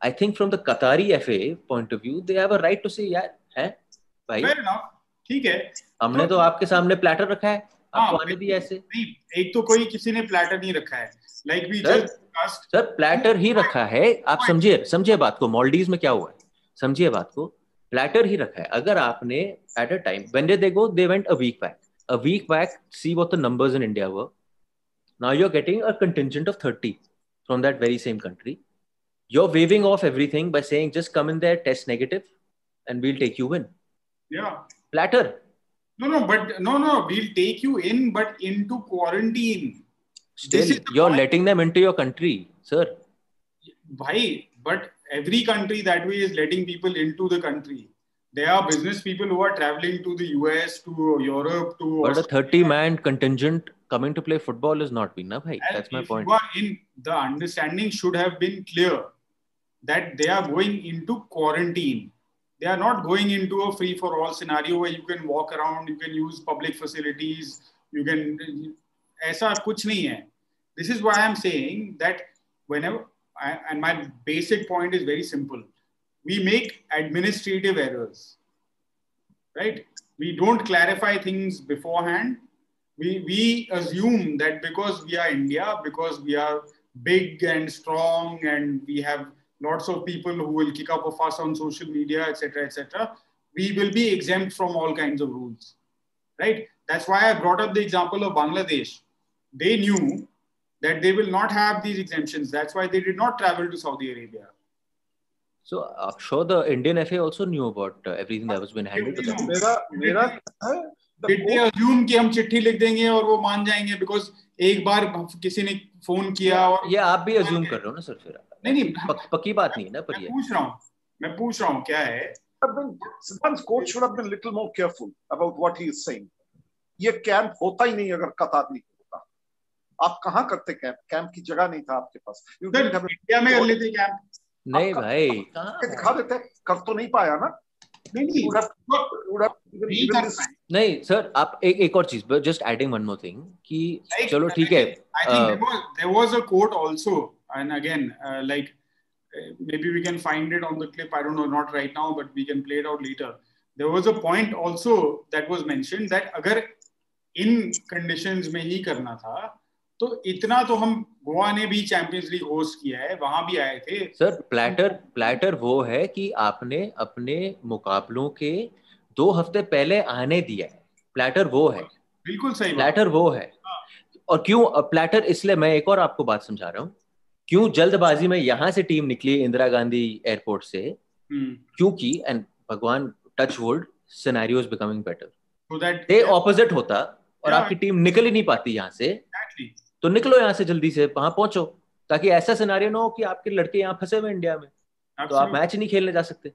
S1: I think from the Qatari FA point of view, they have a right to say, yeah, है
S3: भाई ठीक है
S1: हमने तो आपके सामने platter रखा है आपको आने दिया ऐसे
S3: नहीं एक तो कोई किसी ने प्लेटर नहीं रखा है। Like we just
S1: sir platter ही रखा है। आप समझिए समझिए बात को मॉलडीव में क्या हुआ है? समझिए बात को प्लेटर ही रखा है। अगर आपने at a time when they go they went a week back a week back see what the numbers in India were now you are getting a contingent of 30 from that very same country. You're waving off everything by saying just come in there test negative and we'll take you in.
S3: Yeah.
S1: Platter.
S3: No no but no no we'll take you in but into quarantine
S1: Still, you're point. letting them into your country, sir.
S3: Why? But every country that way is letting people into the country. There are business people who are traveling to the US, to Europe, to.
S1: But Australia. a 30 man contingent coming to play football is not enough. Bhai. That's my point.
S3: in, the understanding should have been clear that they are going into quarantine they are not going into a free for all scenario where you can walk around you can use public facilities you can aisa kuch nahi hai this is why i'm saying that whenever I, and my basic point is very simple. We make administrative errors right? We don't clarify things beforehand. We we assume that because we are india because we are big and strong and we have lots of people who will kick up a fuss on social media, etc., etc., we will be exempt from all kinds of rules, right? That's why I brought up the example of Bangladesh. They knew that they will not have these exemptions. That's why they did not travel to Saudi Arabia.
S1: So I'm sure the Indian FA also knew about uh, everything that was been handled.
S3: मेरा मेरा did they assume कि हम चिट्ठी लिख देंगे और वो मान जाएंगे because एक बार किसी ने फोन किया और
S1: ये आप भी assume कर रहे हो ना सर फिर
S3: नहीं नहीं
S1: पक, पक्की बात नहीं है ना पर
S3: ये। पूछ रहा हूँ मैं पूछ रहा हूँ क्या है?
S2: Sometimes coach should have been little more careful about what he is saying. ये कैंप होता ही नहीं अगर कतार नहीं होता। आप कहाँ करते कैंप कैंप की जगह नहीं था आपके पास।
S3: इंडिया में कर लेते कैंप
S1: नहीं भाई।
S2: दिखा देते कर तो नहीं पाया ना। नहीं
S1: नहीं। सर आप एक एक और चीज़ just adding one more thing कि चलो ठीक है
S3: I think there was a quote also and again like maybe we can find it on the clip. I don't know not right now but we can play it out later. There was a point also that was mentioned that अगर इन conditions में ही करना था तो इतना तो हम गोवा ने भी चैंपियंस लीग होस्ट किया है वहाँ भी आए थे।
S1: सर प्लेटर प्लेटर वो है कि आपने अपने मुकाबलों के दो हफ़्ते पहले आने दिया है। प्लेटर वो है।
S3: बिल्कुल सही
S1: प्लेटर वो है। और क्यों? प्लेटर इसलिए मैं एक और आपको बात समझा रहा हूँ। क्यों जल्दबाजी में यहाँ से टीम निकली इंदिरा गांधी एयरपोर्ट से?
S3: हम्म।
S1: क्योंकि एंड भगवान touch wood scenario is
S3: becoming better
S1: the opposite होता और
S3: Yeah.
S1: आपकी टीम निकल ही नहीं पाती यहाँ से।
S3: Exactly.
S1: तो निकलो यहाँ से जल्दी से वहाँ पहुंचो ताकि ऐसा सिनारियो ना हो कि आपके लड़के यहाँ फंसे हुए इंडिया में। तो आप मैच नहीं खेलने जा सकते।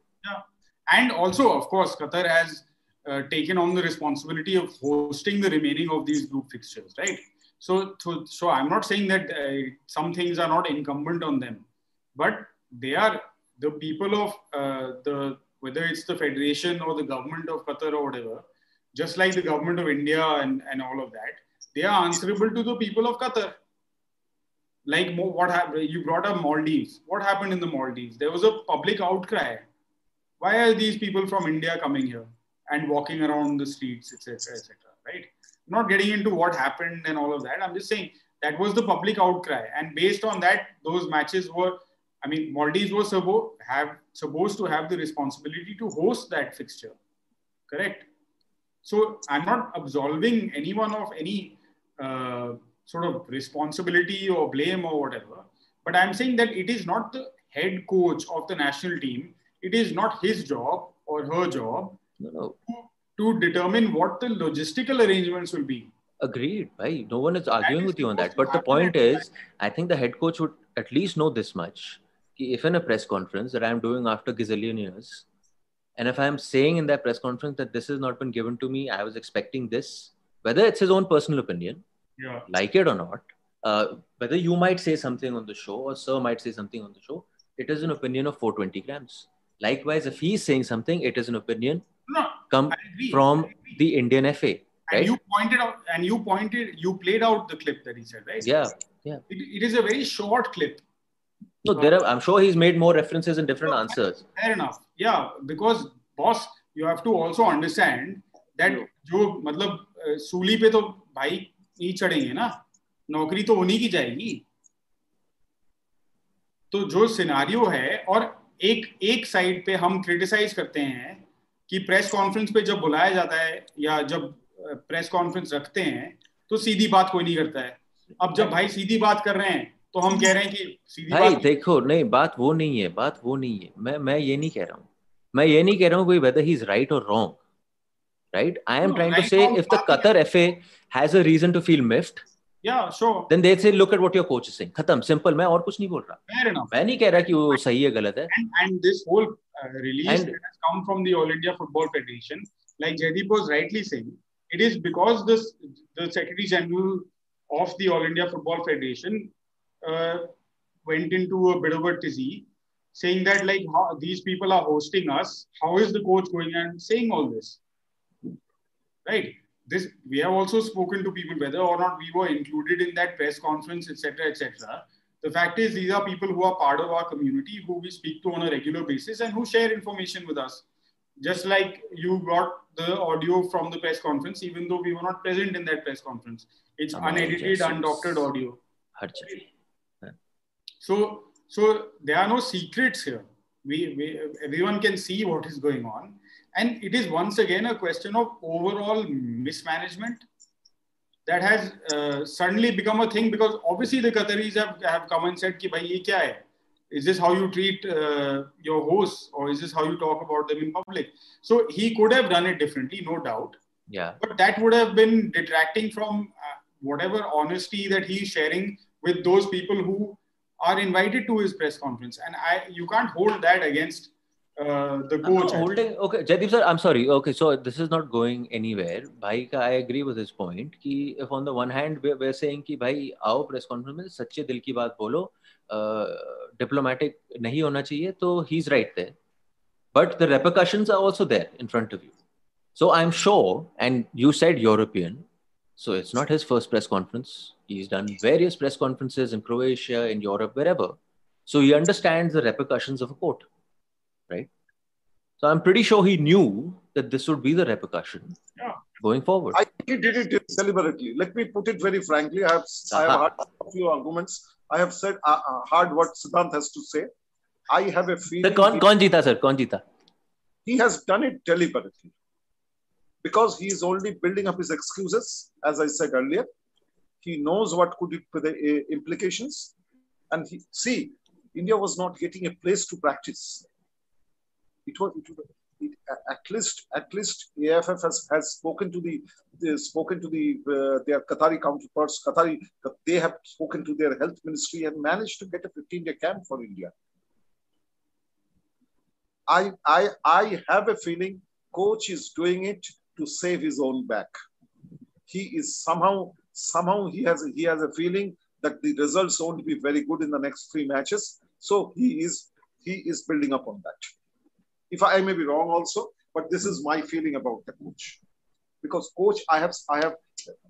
S3: Of course, Qatar has uh, taken on the responsibility of hosting the remaining of these group fixtures, right? So, so, so I'm not saying that uh, some things are not incumbent on them, but they are the people of uh, the whether it's the federation or the government of Qatar or whatever, just like the government of India and, and all of that, they are answerable to the people of Qatar. Like what happened? You brought up Maldives. What happened in the Maldives? There was a public outcry why are these people from India coming here and walking around the streets, etc., etc., right? I'm not getting into what happened and all of that. I'm just saying that was the public outcry, and based on that, those matches were. I mean, Maldives was supposed have supposed to have the responsibility to host that fixture, correct? So I'm not absolving anyone of any uh, sort of responsibility or blame or whatever, but I'm saying that it is not the head coach of the national team it is not his job or her job
S1: no no
S3: to determine what the logistical arrangements will be.
S1: agreed right no one is arguing
S3: is
S1: with you on that but the point is i think the head coach would at least know this much if in a press conference that i'm doing after gazillion years and if i'm saying in that press conference that this has not been given to me i was expecting this whether it's his own personal opinion
S3: Yeah.
S1: like it or not, uh, whether you might say something on the show or Sir might say something on the show, it is an opinion of 420 grams. Likewise, if he's saying something, it is an opinion
S3: No,
S1: come from the Indian FA,
S3: and
S1: right?
S3: you pointed out and you pointed you played out the clip that he said, right?
S1: Yeah, yeah.
S3: It, it is a very short clip.
S1: No, there are, I'm sure he's made more references in different no, answers.
S3: Fair enough. Yeah, because boss, you have to also understand that जो मतलब अ, सूली पे तो भाई नहीं चढ़ेंगे ना नौकरी तो उन्हीं की जाएगी तो जो सिनारियो है और एक एक साइड पे हम क्रिटिसाइज करते हैं कि प्रेस कॉन्फ्रेंस पे जब बुलाया जाता है या जब प्रेस कॉन्फ्रेंस रखते हैं तो सीधी बात कोई नहीं करता है। अब जब भाई सीधी बात कर रहे हैं तो हम कह रहे हैं कि सीधी
S1: भाई
S3: बात
S1: देखो नहीं बात वो नहीं है बात वो नहीं है। मैं मैं ये नहीं कह रहा हूँ। मैं ये नहीं कह रहा हूँ कोई he's right or wrong right? I am
S3: No,
S1: trying to
S3: right,
S1: say
S3: wrong
S1: if the
S3: बात
S1: Qatar FA has a reason to feel miffed then they say look at what your coach is saying खत्म simple मैं और कुछ नहीं बोल रहा
S3: fair enough
S1: मैं नहीं कह रहा कि वो सही है गलत है
S3: and, and this whole uh, release
S1: And-
S3: that has come from the All India Football Federation, like Jaideep was rightly saying, it is because this the Secretary General of the All India Football Federation uh, went into a bit of a tizzy, saying that like how, these people are hosting us. How is the coach going and saying all this? Right. this we have also spoken to people whether or not we were included in that press conference, etc., etc. The fact is, these are people who are part of our community, who we speak to on a regular basis, and who share information with us. Just like you got the audio from the press conference, even though we were not present in that press conference, it's unedited, undoctored audio. So, so there are no secrets here. We, we everyone can see what is going on and it is once again a question of overall mismanagement that has uh, suddenly become a thing because obviously the Qataris have, have come and said, "Ki bhai, ye kya hai? Is this how you treat uh, your hosts, or is this how you talk about them in public?" So he could have done it differently, no doubt
S1: yeah
S3: but that would have been detracting from uh, whatever honesty that he's sharing with those people who are invited to his press conference and i you can't hold that against uh, the
S1: I'm not
S3: coach
S1: holding okay Jaideep sir I'm sorry okay so this is not going anywhere भाई का I agree with his point कि if on the one hand we're, we're saying कि भाई आओ press conference में सच्चे दिल की बात बोलो diplomatic नहीं होना चाहिए तो he's right there but the repercussions are also there in front of you so I'm sure and you said European so it's not his first press conference he's done various press conferences in Croatia in Europe wherever so he understands the repercussions of a court right so I'm pretty sure he knew that this would be the repercussion
S3: yeah.
S1: going forward.
S2: I think he did it deliberately. Let me put it very frankly. I have, uh-huh. I have heard a few arguments. I have said uh, uh, heard what Siddhant has to say. I have a feeling.
S1: The con, con jita, sir. Con jita.
S2: He has done it deliberately because he is only building up his excuses, as I said earlier. He knows what could be the uh, implications, and he see India was not getting a place to practice. It was, it it, at least at least AIFF has, has spoken to the, the spoken to the uh, their Qatari counterparts. Qatari they have spoken to their health ministry and managed to get a 15 day camp for India. I I I have a feeling coach is doing it to save his own back. He is somehow somehow he has he has a feeling that the results won't be very good in the next three matches. So he is he is building up on that. If I, I may be wrong also, but this is my feeling about the coach. Because coach, I have, I have,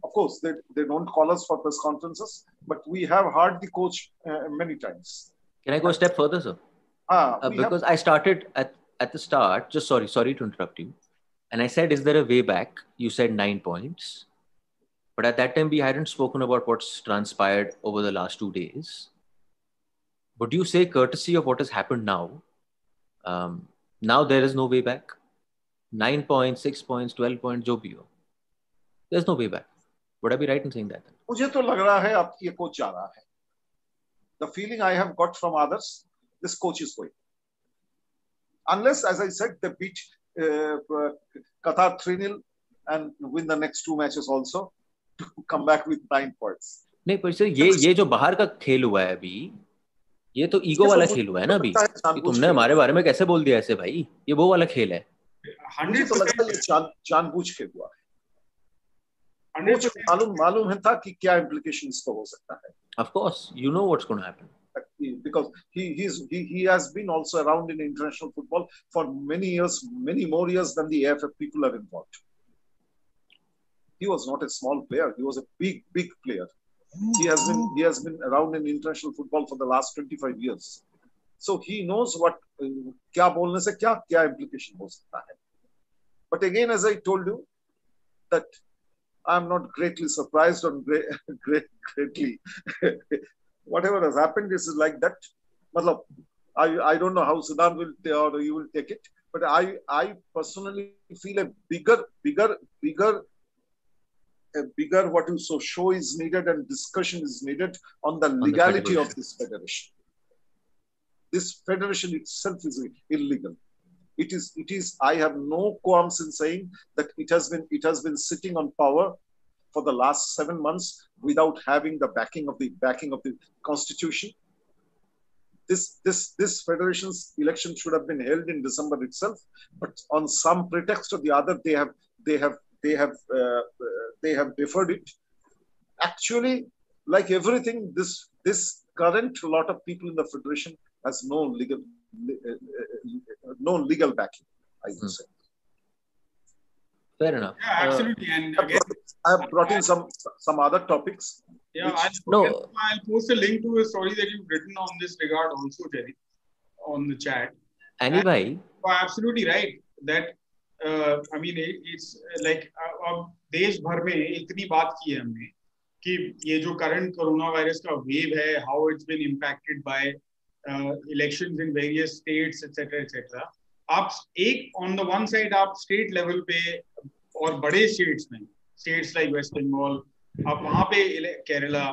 S2: of course, they, they don't call us for press conferences, but we have heard the coach uh, many times.
S1: Can I go a step further, sir?
S2: Ah,
S1: uh, because have... I started at, at the start, just sorry, sorry to interrupt you. And I said, is there a way back? You said nine points. But at that time, we hadn't spoken about what's transpired over the last two days. Would you say, courtesy of what has happened now, um, now there is no way back nine point six point twelve point जो भी हो। There is no way back would I be right in saying that
S2: मुझे तो लग रहा है अब ये कोच जा रहा है। The feeling I have got from others this coach is going unless as i said they beat uh, qatar 3-0 and win the next two matches also to come back with nine points.
S1: नहीं पर sir ये ये जो बाहर का खेल हुआ है अभी ये तो ईगो वाला खेल हुआ है ना अभी तुमने हमारे बारे में कैसे बोल दिया ऐसे भाई ये वो वाला खेल है
S2: हंड्रेड तो लगता है जान जानबूझ के हुआ है मालूम मालूम है था कि क्या इम्प्लीकेशन इसका हो सकता है
S1: of course you know what's going to happen
S2: because he he's he, he has been also around in international football for many years many more years than the AFF people are involved he was not a small player he was a big big player He has been he has been around in international football for the last 25 years. So he knows what क्या बोलने से क्या क्या implication हो सकता है. But again, as I told you, that I'm not greatly surprised or great, great, greatly. Whatever has happened is like that. Matlab, I, I don't know how Siddhant will or you will take it, but I, I personally feel a bigger, bigger, bigger a bigger what you so show is needed and discussion is needed on the legality of this federation. This federation itself is illegal. It is, it is, I have no qualms in saying that it has been, it has been sitting on power for the last seven months without having the backing of the backing of the constitution. This, this, this federation's election should have been held in December itself, but on some pretext or the other, they have, they have they have uh, they have deferred it. Actually, like everything, this this current lot of people in the federation has no legal uh, no legal backing. I would hmm. say.
S1: Fair enough.
S3: Yeah, absolutely. Uh, and again,
S2: I have brought in some some other topics.
S3: Yeah, I'll, no. I'll post a link to a story that you've written on this regard also, Jerry, on the chat.
S1: Anyway,
S3: you're absolutely right that I mean it's like अब देश भर में इतनी बात की है हमने कि ये जो करंट कोरोना वायरस का वेव है how it's been impacted by elections in various states etcetera etcetera आप एक ऑन द वन साइड आप स्टेट लेवल पे और बड़े स्टेट्स में स्टेट्स लाइक वेस्ट बंगाल आप वहाँ पे केरला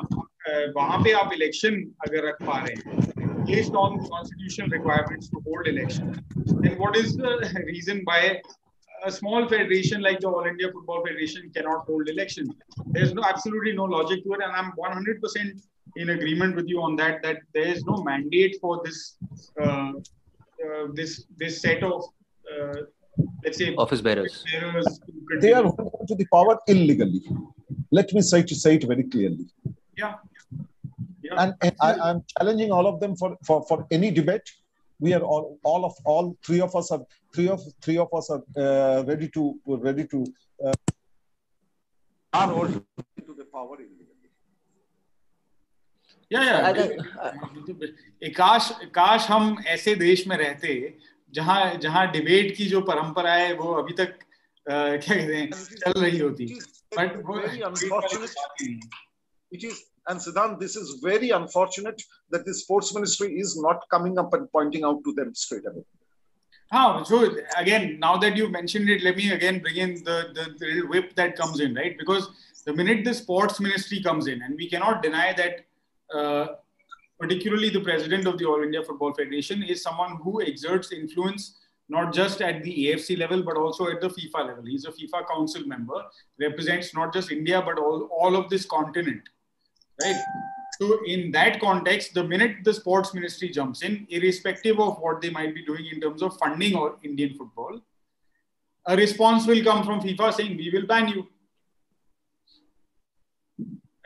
S3: वहाँ पे आप इलेक्शन अगर रख पा रहे हैं, based on constitutional requirements to hold election, then what is the reason why a small federation like the All India Football Federation cannot hold elections. There's no absolutely no logic to it, and I'm 100% in agreement with you on that. That there is no mandate for this uh, uh, this this set of uh, let's say
S1: office bearers. bearers
S2: they are to the power illegally. Let me say to say it very clearly.
S3: Yeah.
S2: yeah. And, and I, am challenging all of them for, for, for any debate we are all, all of all three of us are three of three of us are uh, ready to ready to uh, are all to the power
S3: या या काश काश हम ऐसे देश में रहते जहाँ जहाँ डिबेट की जो परंपरा है वो अभी तक क्या कहते हैं चल रही होती
S2: but very unfortunate it is and Siddhant, this is very unfortunate that the sports ministry is not coming up and pointing out to them straight away.
S3: Ah, so again, now that you mentioned it, let me again bring in the, the, the little whip that comes in, right? Because the minute the sports ministry comes in, and we cannot deny that uh, particularly the president of the All India Football Federation is someone who exerts influence not just at the AFC level, but also at the FIFA level. He's a FIFA council member, represents not just India, but all, all of this continent, right? So, in that context, the minute the sports ministry jumps in, irrespective of what they might be doing in terms of funding or Indian football, a response will come from FIFA saying, We will ban you.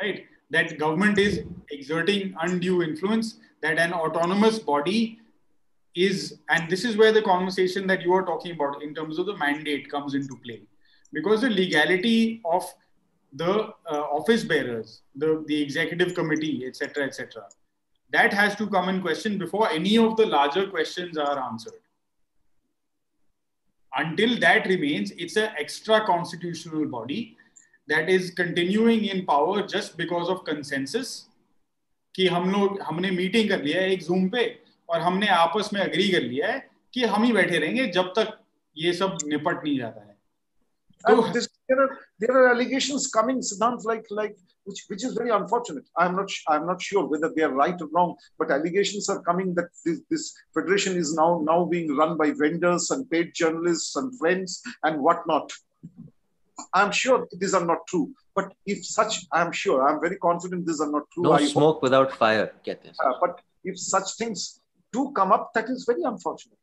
S3: Right? That government is exerting undue influence, that an autonomous body is, and this is where the conversation that you are talking about in terms of the mandate comes into play. Because the legality of the uh, office bearers, the, the executive committee, etc., etc., that has to come in question before any of the larger questions are answered. Until that remains, it's an extra constitutional body that is continuing in power just because of consensus कि हम लोग हमने meeting कर लिया है एक zoom पे और हमने आपस में अग्री कर लिया है कि हम ही बैठे रहेंगे जब तक ये सब निपट नहीं जाता है
S2: तो this, there are allegations coming Siddhant like like which which is very unfortunate. I'm not i'm not sure whether they are right or wrong but allegations are coming that this, this federation is now now being run by vendors and paid journalists and friends and whatnot. I'm sure these are not true but if such i'm sure i'm very confident these are not true.
S1: No
S2: I
S1: smoke hope, without fire get this.
S2: Uh, but if such things do come up, that is very unfortunate.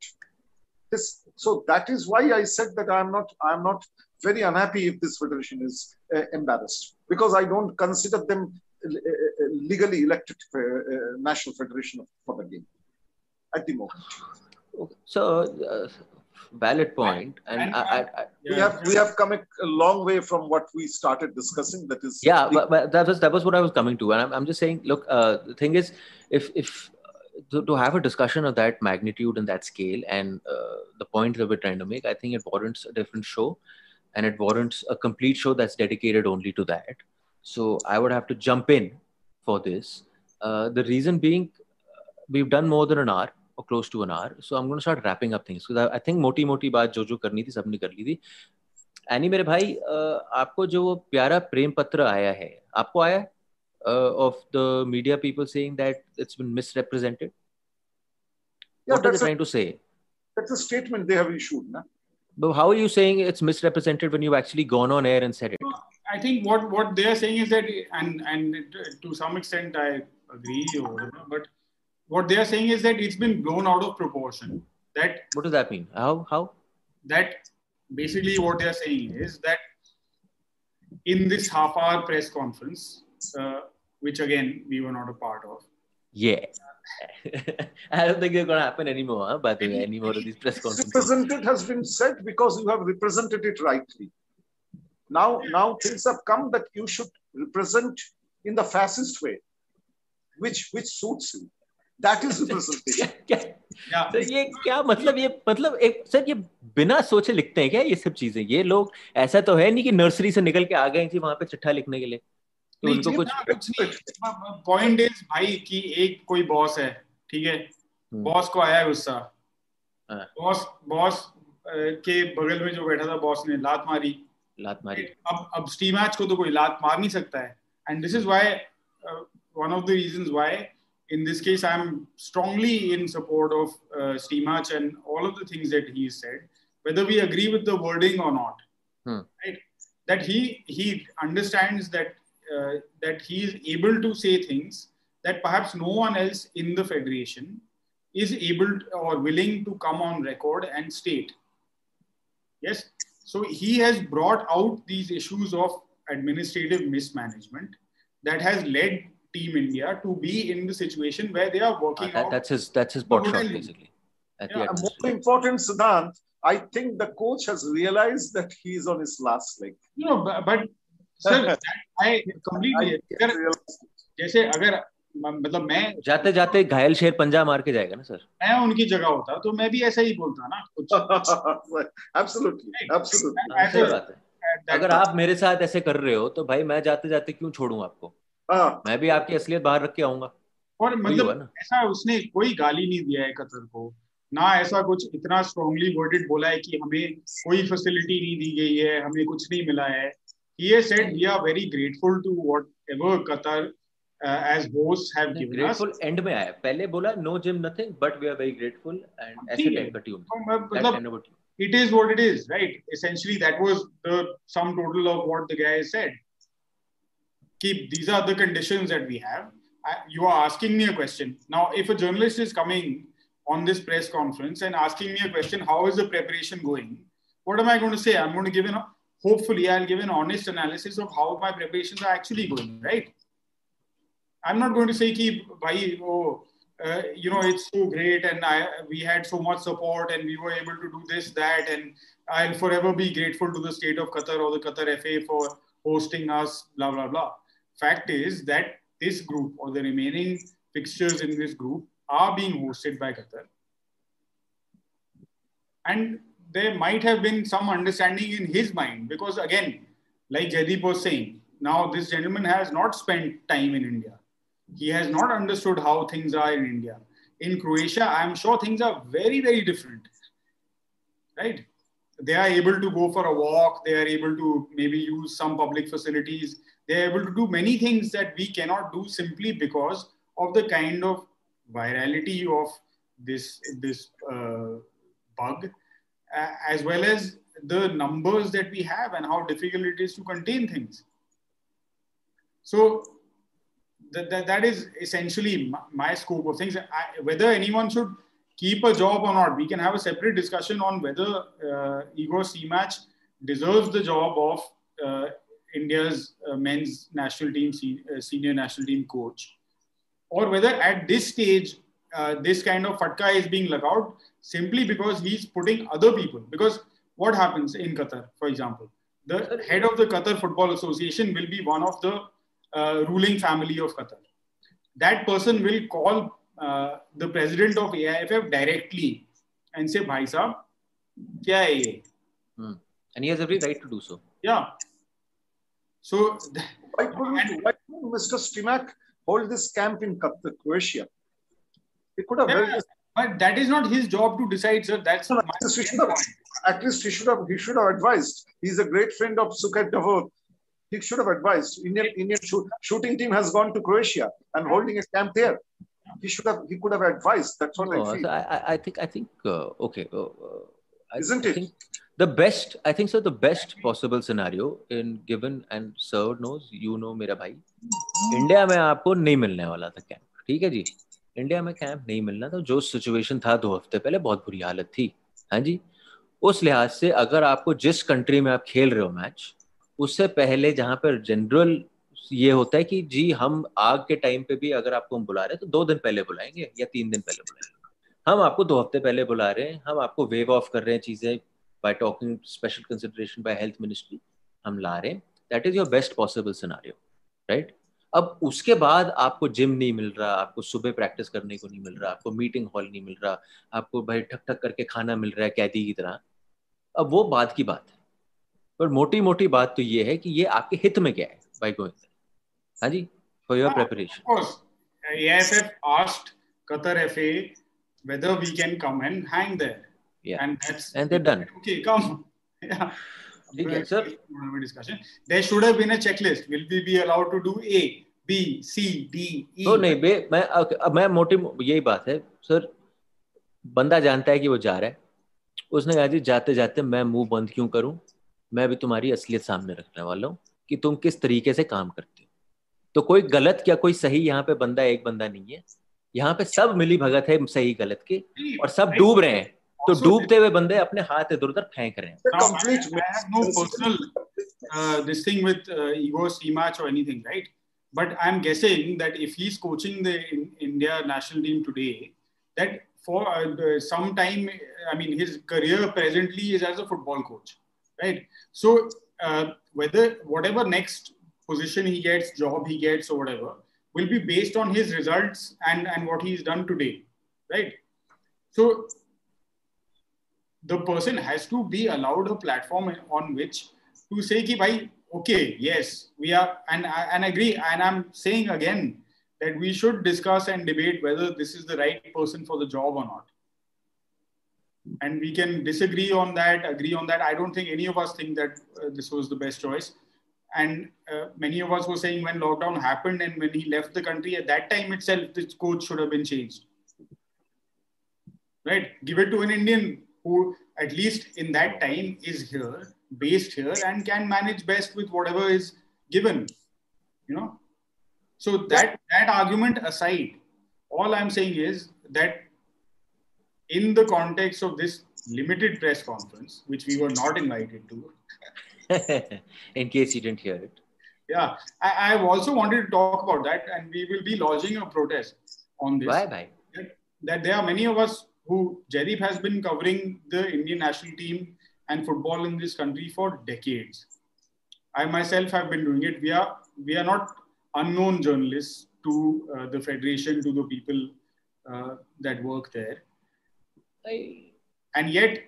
S2: This, so that is why I said that I'm not I'm not very unhappy if this federation is uh, embarrassed because I don't consider them uh, uh legally elected uh, national federation for the game. At the moment.
S1: So uh, valid point and, and I, I, I,
S2: we have we have come a, long way from what we started discussing that is
S1: yeah but, but, that was that was what i was coming to and i'm, I'm just saying look uh, the thing is if if to, to have a discussion of that magnitude and that scale and uh, the point that we're trying to make, I think it warrants a different show and it warrants a complete show that's dedicated only to that. So I would have to jump in for this. Uh, the reason being, uh, we've done more than an hour or close to an hour. So I'm going to start wrapping up things because I, I think moti moti baat jo jo karni thi sabne kar li thi. Any मेरे भाई आपको जो प्यारा प्रेम पत्र आया है आपको आया uh, of the media people saying that it's been misrepresented? Yeah, what are they trying to say?
S2: That's a statement they have issued. Na?
S1: But how are you saying it's misrepresented when you've actually gone on air and said it?
S3: I think what, what they're saying is that, and, and to some extent I agree, or but what they're saying is that it's been blown out of proportion. That
S1: What does that mean? How? How?
S3: That basically what they're saying is that in this half hour press conference, uh, which again we were not a part of.
S1: Yeah. I don't think they're going to happen anymore, huh? by the way, anymore of these press conferences.
S2: Represented has been said because you have represented it rightly. Now, now things have come that you should represent in the fascist way, which which suits you. That is representation.
S1: yeah. Sir ये क्या मतलब ये मतलब एक sir ये बिना सोचे लिखते हैं क्या ये सब चीज़ें ये लोग ऐसा तो है नहीं कि नर्सरी से निकल के आ गए थी वहाँ पे चिट्ठा लिखने के लिए
S3: तो उनको कुछ हाँ, पॉइंट इज़ हाँ, हाँ, भाई कि एक कोई बॉस है ठीक है? हम्म। बॉस को आया गुस्सा। बॉस बॉस के बगल में जो बैठा था बॉस ने लात मारी।
S1: लात मारी।
S3: अब अब स्टीम मैच को तो कोई लात मार नहीं सकता है। And this is why one of the reasons why in this case I am strongly in support of Stimac and all of the things that he said whether we agree with the wording or not hmm. right? That he he understands that uh, that he is able to say things that perhaps no one else in the federation is able to, or willing to come on record and state. Yes, so he has brought out these issues of administrative mismanagement that has led Team India to be in the situation where they are working. Uh,
S1: that, that's his that's his bot shot basically.
S2: Yeah, more important, Siddhant, I think the coach has realized that he is on his last leg.
S3: No, but, but sir I completely अगर जैसे अगर मतलब मैं
S1: जाते जाते घायल शेर पंजा मार के जाएगा ना सर?
S3: मैं उनकी जगह होता तो मैं भी ऐसा ही बोलता ना कुछ।
S2: Absolutely absolutely.
S1: बात है। अगर आप मेरे साथ ऐसे कर रहे हो तो भाई मैं जाते जाते क्यों छोड़ू आपको?
S2: हाँ।
S1: मैं भी आपकी असलियत बाहर रख के आऊँगा।
S3: और मतलब ऐसा उसने कोई गाली नहीं दिया है कतर को ना ऐसा कुछ इतना स्ट्रांगली वर्डेड बोला है कि हमें कोई फैसिलिटी नहीं दी गई है हमें कुछ नहीं मिला है। He has said we are very grateful to whatever Qatar uh, as hosts have given given
S1: grateful us. end में आया पहले बोला no gym nothing but we are very grateful and ऐसे
S3: It is what it is, right? Essentially, that was the sum total of what the guy said. Keep these are the conditions that we have. I, you are asking me a question now. If a journalist is coming on this press conference and asking me a question, how is the preparation going? What am I going to say? I'm going to give an hopefully I'll give an honest analysis of how my preparations are actually going, right? I'm not going to say, "Ki, bhai, oh, uh, you know, it's so great, and I we had so much support, and we were able to do this, that, and I'll forever be grateful to the state of Qatar or the Qatar FA for hosting us, blah blah blah. Fact is that this group or the remaining fixtures in this group are being hosted by Qatar, and there might have been some understanding in his mind because again, like Jaideep was saying, now this gentleman has not spent time in India he has not understood how things are in India. In Croatia, I'm sure things are very, very different. Right? They are able to go for a walk, they are able to maybe use some public facilities, they are able to do many things that we cannot do simply because of the kind of virality of this, this uh, bug, as well as the numbers that we have and how difficult it is to contain things. So that, that, that is essentially my, my scope of things. I, whether anyone should keep a job or not, we can have a separate discussion on whether uh, Igor Stimac deserves the job of uh, India's uh, men's national team, se- uh, senior national team coach, or whether at this stage uh, this kind of fatka is being let out simply because he's putting other people. Because what happens in Qatar, for example, the head of the Qatar Football Association will be one of the uh, ruling family of Qatar. That person will call uh, the president of AIFF directly and say, Bhai Saab, kya hai ye?
S1: and he has every right to do so
S3: Yeah. So,
S2: Why couldn't, why couldn't Mr. Stimac hold this camp in Qatar, Croatia? He could have held
S3: yeah,
S2: this.
S3: But that is not his job to decide, sir. That's
S2: no,
S3: my
S2: he should have, At least he should have he should have advised. He's a great friend of Suker Davor. He should have advised. Indian Indian shoot, shooting team has gone to Croatia and holding a camp there. He should have he could have advised. That's what
S1: no,
S2: I feel.
S1: I, I think I think uh, okay. Uh, uh
S2: Isn't
S1: I
S2: it?
S1: the best i think so the best possible scenario in given and sir knows you know मेरा भाई hmm. India में आपको नहीं मिलने वाला था camp ठीक है जी इंडिया में कैंप नहीं मिलना था जो सिचुएशन था दो हफ़्ते पहले, बहुत बुरी हालत थी। हाँ जी? उस लिहाज से अगर आपको जिस कंट्री में आप खेल रहे हो मैच उससे पहले जहाँ पर जनरल ये होता है कि जी, हम आग के टाइम पे भी अगर आपको हम बुला रहे हैं तो दो दिन पहले बुलाएँगे या तीन दिन पहले बुलाएँगे। हम आपको दो हफ़्ते पहले बुला रहे हैं, हम आपको वेव ऑफ़ कर रहे हैं चीज़ें by talking special consideration by health ministry हम ला रहे हैं। That is your best possible scenario right अब उसके बाद आपको जिम नहीं मिल रहा आपको सुबह प्रैक्टिस करने को नहीं मिल रहा आपको मीटिंग हॉल नहीं मिल रहा आपको भाई ठक ठक करके खाना मिल रहा है कैदी की तरह। अब वो बात की बात है। पर मोटी मोटी बात तो ये है कि ये आपके हित में क्या है भाई गोविंद? हाँ जी
S3: for your preparation
S1: yeah.
S3: Okay come. Yeah.
S1: okay, sir.
S3: Discussion. There should have been a checklist. Will we be allowed to do a? C, D, E?
S1: तो नहीं बे मैं अब मैं मोटी यही बात है सर बंदा जानता है कि वो जा रहा है। उसने कहा जी जाते जाते मैं मुँह बंद क्यों करूँ? मैं भी तुम्हारी असलियत सामने रखने वाला हूँ कि तुम किस तरीके से काम करते हो। तो कोई गलत क्या कोई सही यहाँ पे बंदा एक बंदा नहीं है। यहाँ पे सब मिली भगत है सही गलत की और सब डूब रहे हैं। तो डूबते हुए बंदे अपने हाथ इधर उधर फेंक रहे हैं।
S3: But I'm guessing that if he's coaching the in, India national team today, that for uh, some time, I mean, his career presently is as a football coach, right? So uh, whether whatever next position he gets, job he gets, or whatever, will be based on his results and, and what he's done today, right? So the person has to be allowed a platform on which to say, ki, bhai, okay, yes, we are, and, and agree, and I'm saying again that we should discuss and debate whether this is the right person for the job or not. And we can disagree on that, agree on that. I don't think any of us think that uh, this was the best choice. And uh, many of us were saying when lockdown happened and when he left the country, at that time itself, this coach should have been changed. Right? Give it to an Indian who, at least in that time, is here, based here, and can manage best with whatever is given. You know, so that that argument aside, all I'm saying is that in the context of this limited press conference, which we were not invited to.
S1: in case you didn't hear it.
S3: Yeah, I, have also wanted to talk about that, and we will be lodging a protest on this.
S1: Why, why?
S3: That, that there are many of us who Jaideep has been covering the Indian national team and football in this country for decades. I myself have been doing it. We are we are not unknown journalists to uh, the federation, to the people uh, that work there. I... And yet,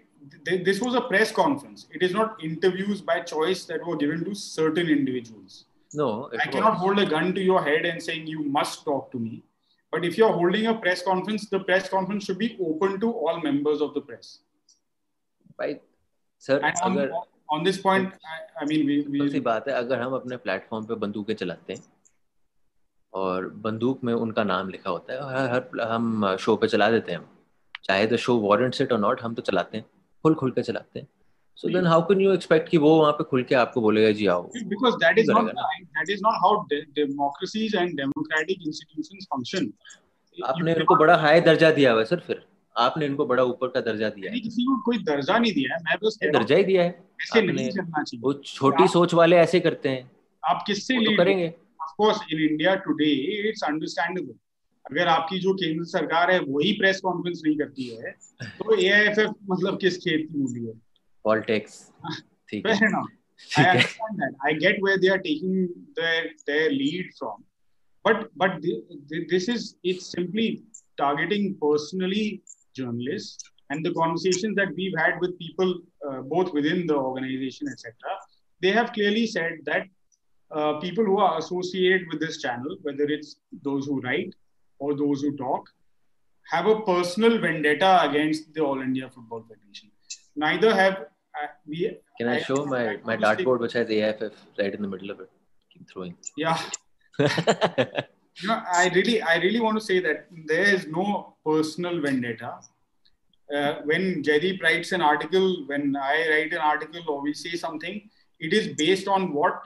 S3: th- this was a press conference. It is not interviews by choice that were given to certain individuals.
S1: No,
S3: I cannot hold a gun to your head and saying you must talk to me. But if you're holding a press conference, the press conference should be open to all members of the press.
S1: Right,
S3: on, अगर, this point, I, I mean, we, we
S1: सी बात है अगर हम अपने platform पे बंदूकें चलाते हैं और बंदूक में उनका नाम लिखा होता है हर, हर हम शो पे चला देते हैं चाहे तो show warrant it or not हम तो चलाते हैं खुल खुल के चलाते हैं। So then how can you expect कि वो वहाँ पे खुल के आपको बोलेगा जी आओ
S3: because that is not that is not how de democracies and democratic institutions function.
S1: आपने इनको बड़ा हाई दर्जा दिया हुआ है सर फिर। आपने इनको बड़ा ऊपर का दर्जा दिया
S3: है। किसी को कोई दर्जा नहीं दिया है मैं तो बस
S1: दर्जा ही दिया है। वो छोटी सोच वाले ऐसे करते हैं।
S3: आप किससे
S1: तो करेंगे।
S3: अगर आपकी जो केंद्र सरकार है वही प्रेस कॉन्फ्रेंस नहीं करती है तो एआईएफएफ मतलब किस खेत की मूली है?
S1: पॉलिटिक्स
S3: ठीक है। ना I understand that I get where they are taking their their lead from but but this is it's simply targeting personally journalists and the conversations that we've had with people uh, both within the organization etc. They have clearly said that uh, people who are associated with this channel, whether it's those who write or those who talk, have a personal vendetta against the All India Football Federation. Neither have uh, we.
S1: Can I, I show my my dartboard which has AIFF right in the middle of it? Keep throwing.
S3: Yeah. you know, I really, I really want to say that there is no personal vendetta. Uh, when Jaideep writes an article, when I write an article or we say something, it is based on what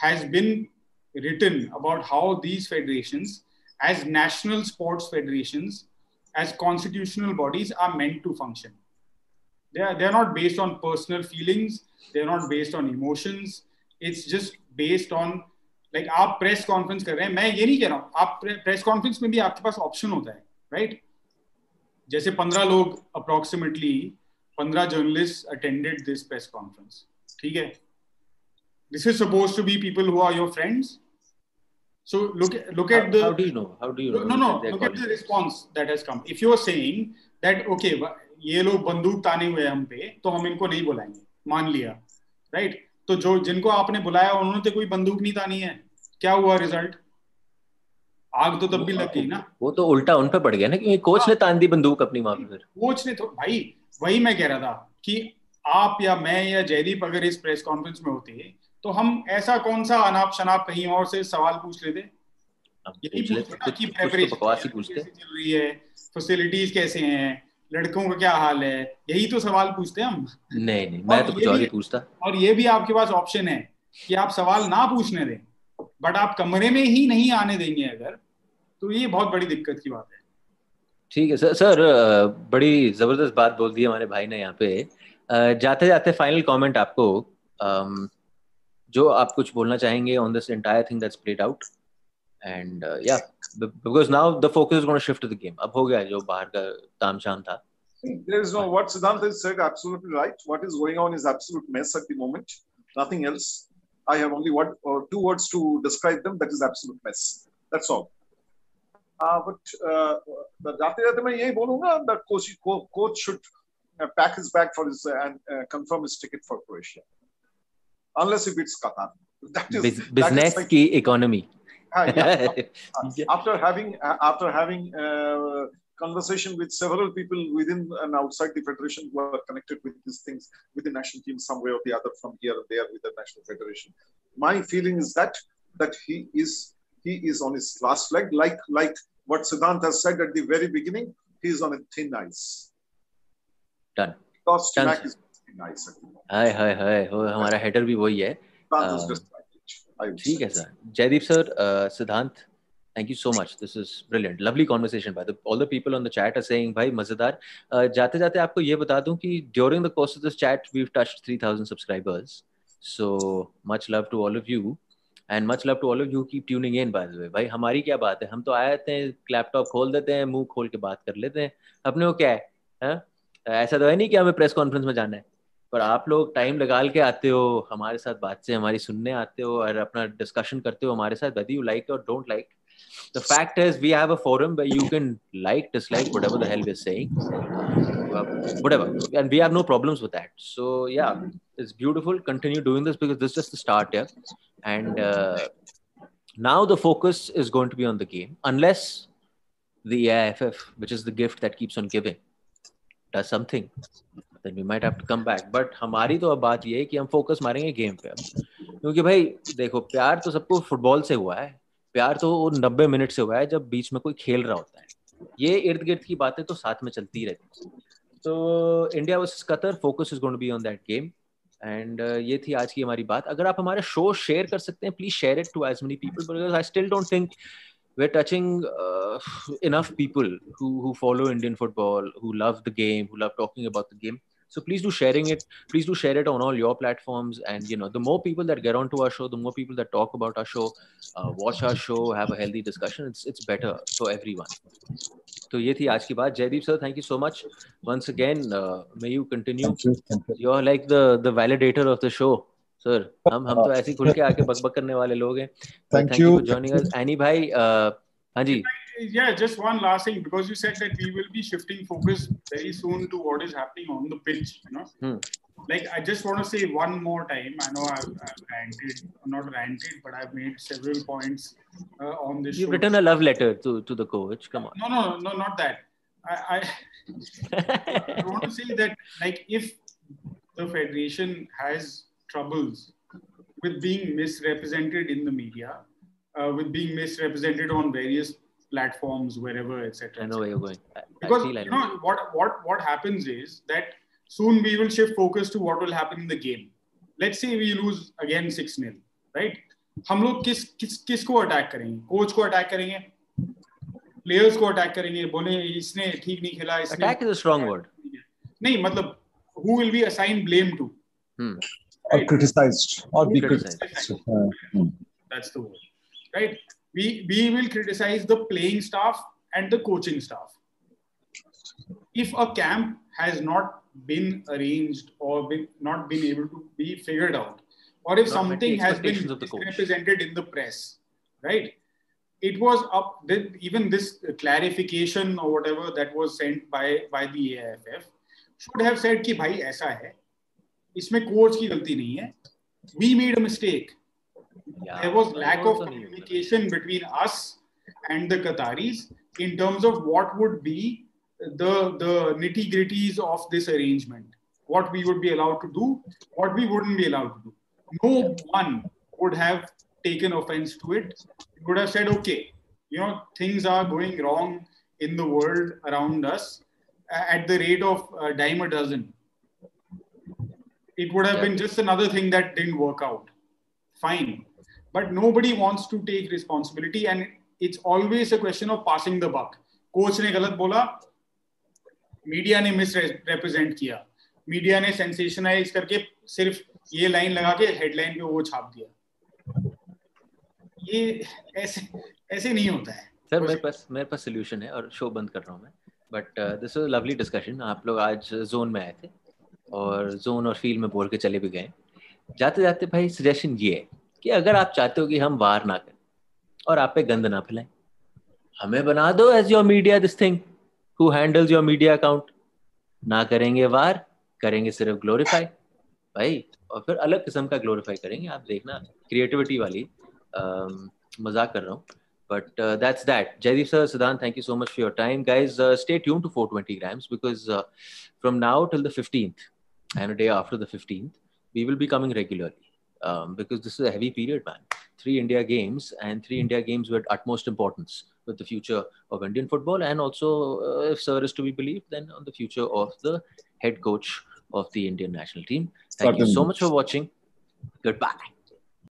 S3: has been written about how these federations, as national sports federations, as constitutional bodies, are meant to function. They are, they're not based on personal feelings, they're not based on emotions. It's just based on like like, आप press conference कर रहे हैं मैं ये नहीं कह रहा हूँ आप प्रेस कॉन्फ्रेंस में भी आपके पास ऑप्शन होता है राइट right? जैसे पंद्रह लोग अप्रोक्सीमेटली पंद्रह journalist attended this press conference ठीक है this is supposed to be people who are your friends so look look at how, the
S1: how do you know how do you know
S3: no no look at the response that has come if you are saying that okay ये लोग बंदूक ताने हुए हम पे तो हम इनको नहीं बुलाएँगे मान लिया राइट right? तो जो जिनको आपने बुलाया उन्होंने तो कोई बंदूक नहीं तानी है। क्या हुआ रिज़ल्ट आग तो तब भी लग गई ना।
S1: वो तो उल्टा उन पर पड़ गया ना क्योंकि कोच ने तान दी बंदूक अपनी वहाँ पे फिर।
S3: कोच ने तो भाई वही मैं कह रहा था कि आप या मैं या जयदीप अगर इस प्रेस कॉन्फ्रेंस में होते तो हम ऐसा कौन सा अनाप शनाप कहीं और से सवाल पूछ लेते?
S1: यही पूछते कि प्रेपरेशन तो चल
S3: रही है फैसिलिटीज़ कैसे हैं? लड़कों का क्या हाल है? यही तो सवाल पूछते हैं हम।
S1: नहीं नहीं मैं तो कुछ और ही पूछता।
S3: और ये भी आपके पास ऑप्शन है कि आप सवाल ना पूछने दें बट आप कमरे में ही नहीं आने देंगे अगर तो ये बहुत बड़ी दिक्कत की बात है।
S1: ठीक है सर सर बड़ी ज़बरदस्त बात बोल दी हमारे भाई ने यहाँ पे। जाते जाते फाइनल कमेंट आपको जो आप कुछ बोलना चाहेंगे on this entire thing that's played out and या because now the focus is gonna shift to the game अब हो गया जो बाहर का तामझाम था
S2: There is no what Siddhant has said absolutely right. What is going on is absolute mess at the moment. Nothing else. I have only one or two words to describe them. That is absolute mess. That's all. Uh, but uh, जाते जाते मैं यही बोलूंगा that coach coach should uh, pack his bag for his uh, and uh, confirm his ticket for Croatia, unless he beats Qatar.
S1: That is Bus- business like, key economy.
S2: Uh, yeah. after having uh, after having uh, conversation with several people within and outside the federation who are connected with these things with the national team some way or the other from here and there with the national federation. My feeling is that that he is he is on his last leg, like like what Siddhant has said at the very beginning. He is on a thin ice.
S1: Done.
S2: Because Stimac is thin ice.
S1: हाय हाय हाय हो हमारा header भी वही है ठीक है sir. Jaideep sir Siddhant thank you so much this is brilliant lovely conversation by the all the people on the chat are saying भाई मज़ेदार जाते जाते आपको ये बता दूँ कि during the course of this chat we have touched 3000 subscribers so much love to all of you and much love to all of you keep tuning in by the way भाई हमारी क्या बात है? हम तो आए थे लैपटॉप खोल देते हैं मुँह खोल के बात कर लेते हैं। अपने को क्या है? हाँ? ऐसा तो है नहीं कि हमें प्रेस कॉन्फ्रेंस में जाना है। पर आप लोग टाइम लगा के आते हो हमारे साथ बात से हमारी सुनने आते हो और अपना डिस्कशन करते हो हमारे साथ वेदर यू लाइक और don't like the fact is we have a forum where you can like dislike whatever the hell we're saying uh, whatever and we have no problems with that so yeah it's beautiful continue doing this because this is just the start yeah and uh, now the focus is going to be on the game unless the AIFF, which is the gift that keeps on giving, does something. Then we might have to come back. But हमारी तो अब बात ये है कि हम focus मारेंगे game पे अब। क्योंकि भाई, देखो, प्यार तो सबको फुटबॉल से हुआ है। प्यार तो नब्बे मिनट से हुआ है जब बीच में कोई खेल रहा होता है। ये इर्द गिर्द की बातें तो साथ में चलती रहती है। तो India versus Qatar focus is going be on that game and ये थी आज की हमारी बात। अगर आप हमारा शो शेयर कर सकते हैं please share it to as many people because I still don't think we're touching uh, enough people who who follow Indian football, who love the game, who love talking about the game. So please do sharing it. Please do share it on all your platforms. And you know, the more people that get onto our show, the more people that talk about our show, uh, watch our show, have a healthy discussion. It's it's better for everyone. So ये थी आज की बात Jaideep sir thank you so much once again may you continue you are like the the validator of the show Sir हम हम तो ऐसे खुल के आके बकबक करने वाले लोग हैं
S2: thank you
S1: for joining us any भाई हाँ जी
S3: yeah, just one last thing because you said that we will be shifting focus very soon to what is happening on the pitch. You know, hmm. like I just want to say one more time. I know I've, I've ranted, not ranted, but I've made several points uh, on this.
S1: You've show. written a love letter to to the coach. Come on.
S3: No, no, no, not that. I, I, I want to say that like if the federation has troubles with being misrepresented in the media, uh, with being misrepresented on various platforms wherever etc
S1: i know where you're going
S3: because you know what what what happens is that soon we will shift focus to what will happen in the game let's say we lose again 6 nil right हम लोग किस किस किसको attack करेंगे coach को attack करेंगे players को attack करेंगे बोले इसने ठीक नहीं खेला इसने
S1: attack is a strong word
S3: नहीं मतलब who will be assigned blame to
S1: hmm.
S2: or criticized or be criticized. criticized.
S3: Uh, hmm. That's the word. Right? We, we will criticize the playing staff and the coaching staff. If a camp has not been arranged or been, not been able to be figured out, or if not something has been represented in the press, right? It was up even this clarification or whatever that was sent by by the AIFF should have said कि भाई ऐसा है इसमें coach की गलती नहीं है we made a mistake yeah. there was lack of communication between us and the Qataris in terms of what would be the the nitty gritties of this arrangement, what we would be allowed to do, what we wouldn't be allowed to do. No one would have taken offense to it. He would have said, okay, you know, things are going wrong in the world around us at the rate of a dime a dozen. It would have yeah. been just another thing that didn't work out. Fine but nobody wants to take responsibility and it's always a question of passing the buck coach ने गलत बोला media ने miss represent किया media ने सेंसेशनाइज करके सिर्फ़ ये line लगा के हेडलाइन पे वो छाप दिया ये ऐसे ऐसे नहीं होता है
S1: सर मेरे पास मेरे पास सोल्यूशन है और शो बंद कर रहा हूँ मैं but this is lovely discussion आप लोग आज जोन में आए थे और जोन और फ़ील्ड में बोल के चले भी गए। जाते जाते भाई सजेशन ये है कि अगर आप चाहते हो कि हम वार ना करें और आप पे गंद ना फैलाएँ हमें बना दो as your media this thing who handles your media account ना करेंगे वार करेंगे सिर्फ़ ग्लोरीफाई भाई और फिर अलग किस्म का ग्लोरीफाई करेंगे आप देखना। क्रिएटिविटी वाली मज़ाक कर रहा हूँ। But uh, that's that jaideep sir siddhant thank you so much for your time guys uh, stay tuned to 420 grams because uh, from now till the 15th and a day after the 15th we will be coming regularly um, because this is a heavy period man three india games and three india games with utmost importance with the future of indian football and also if sir is to be believed then on the future of the head coach of the Indian national team. Thank Certainly. you so much for watching. Goodbye.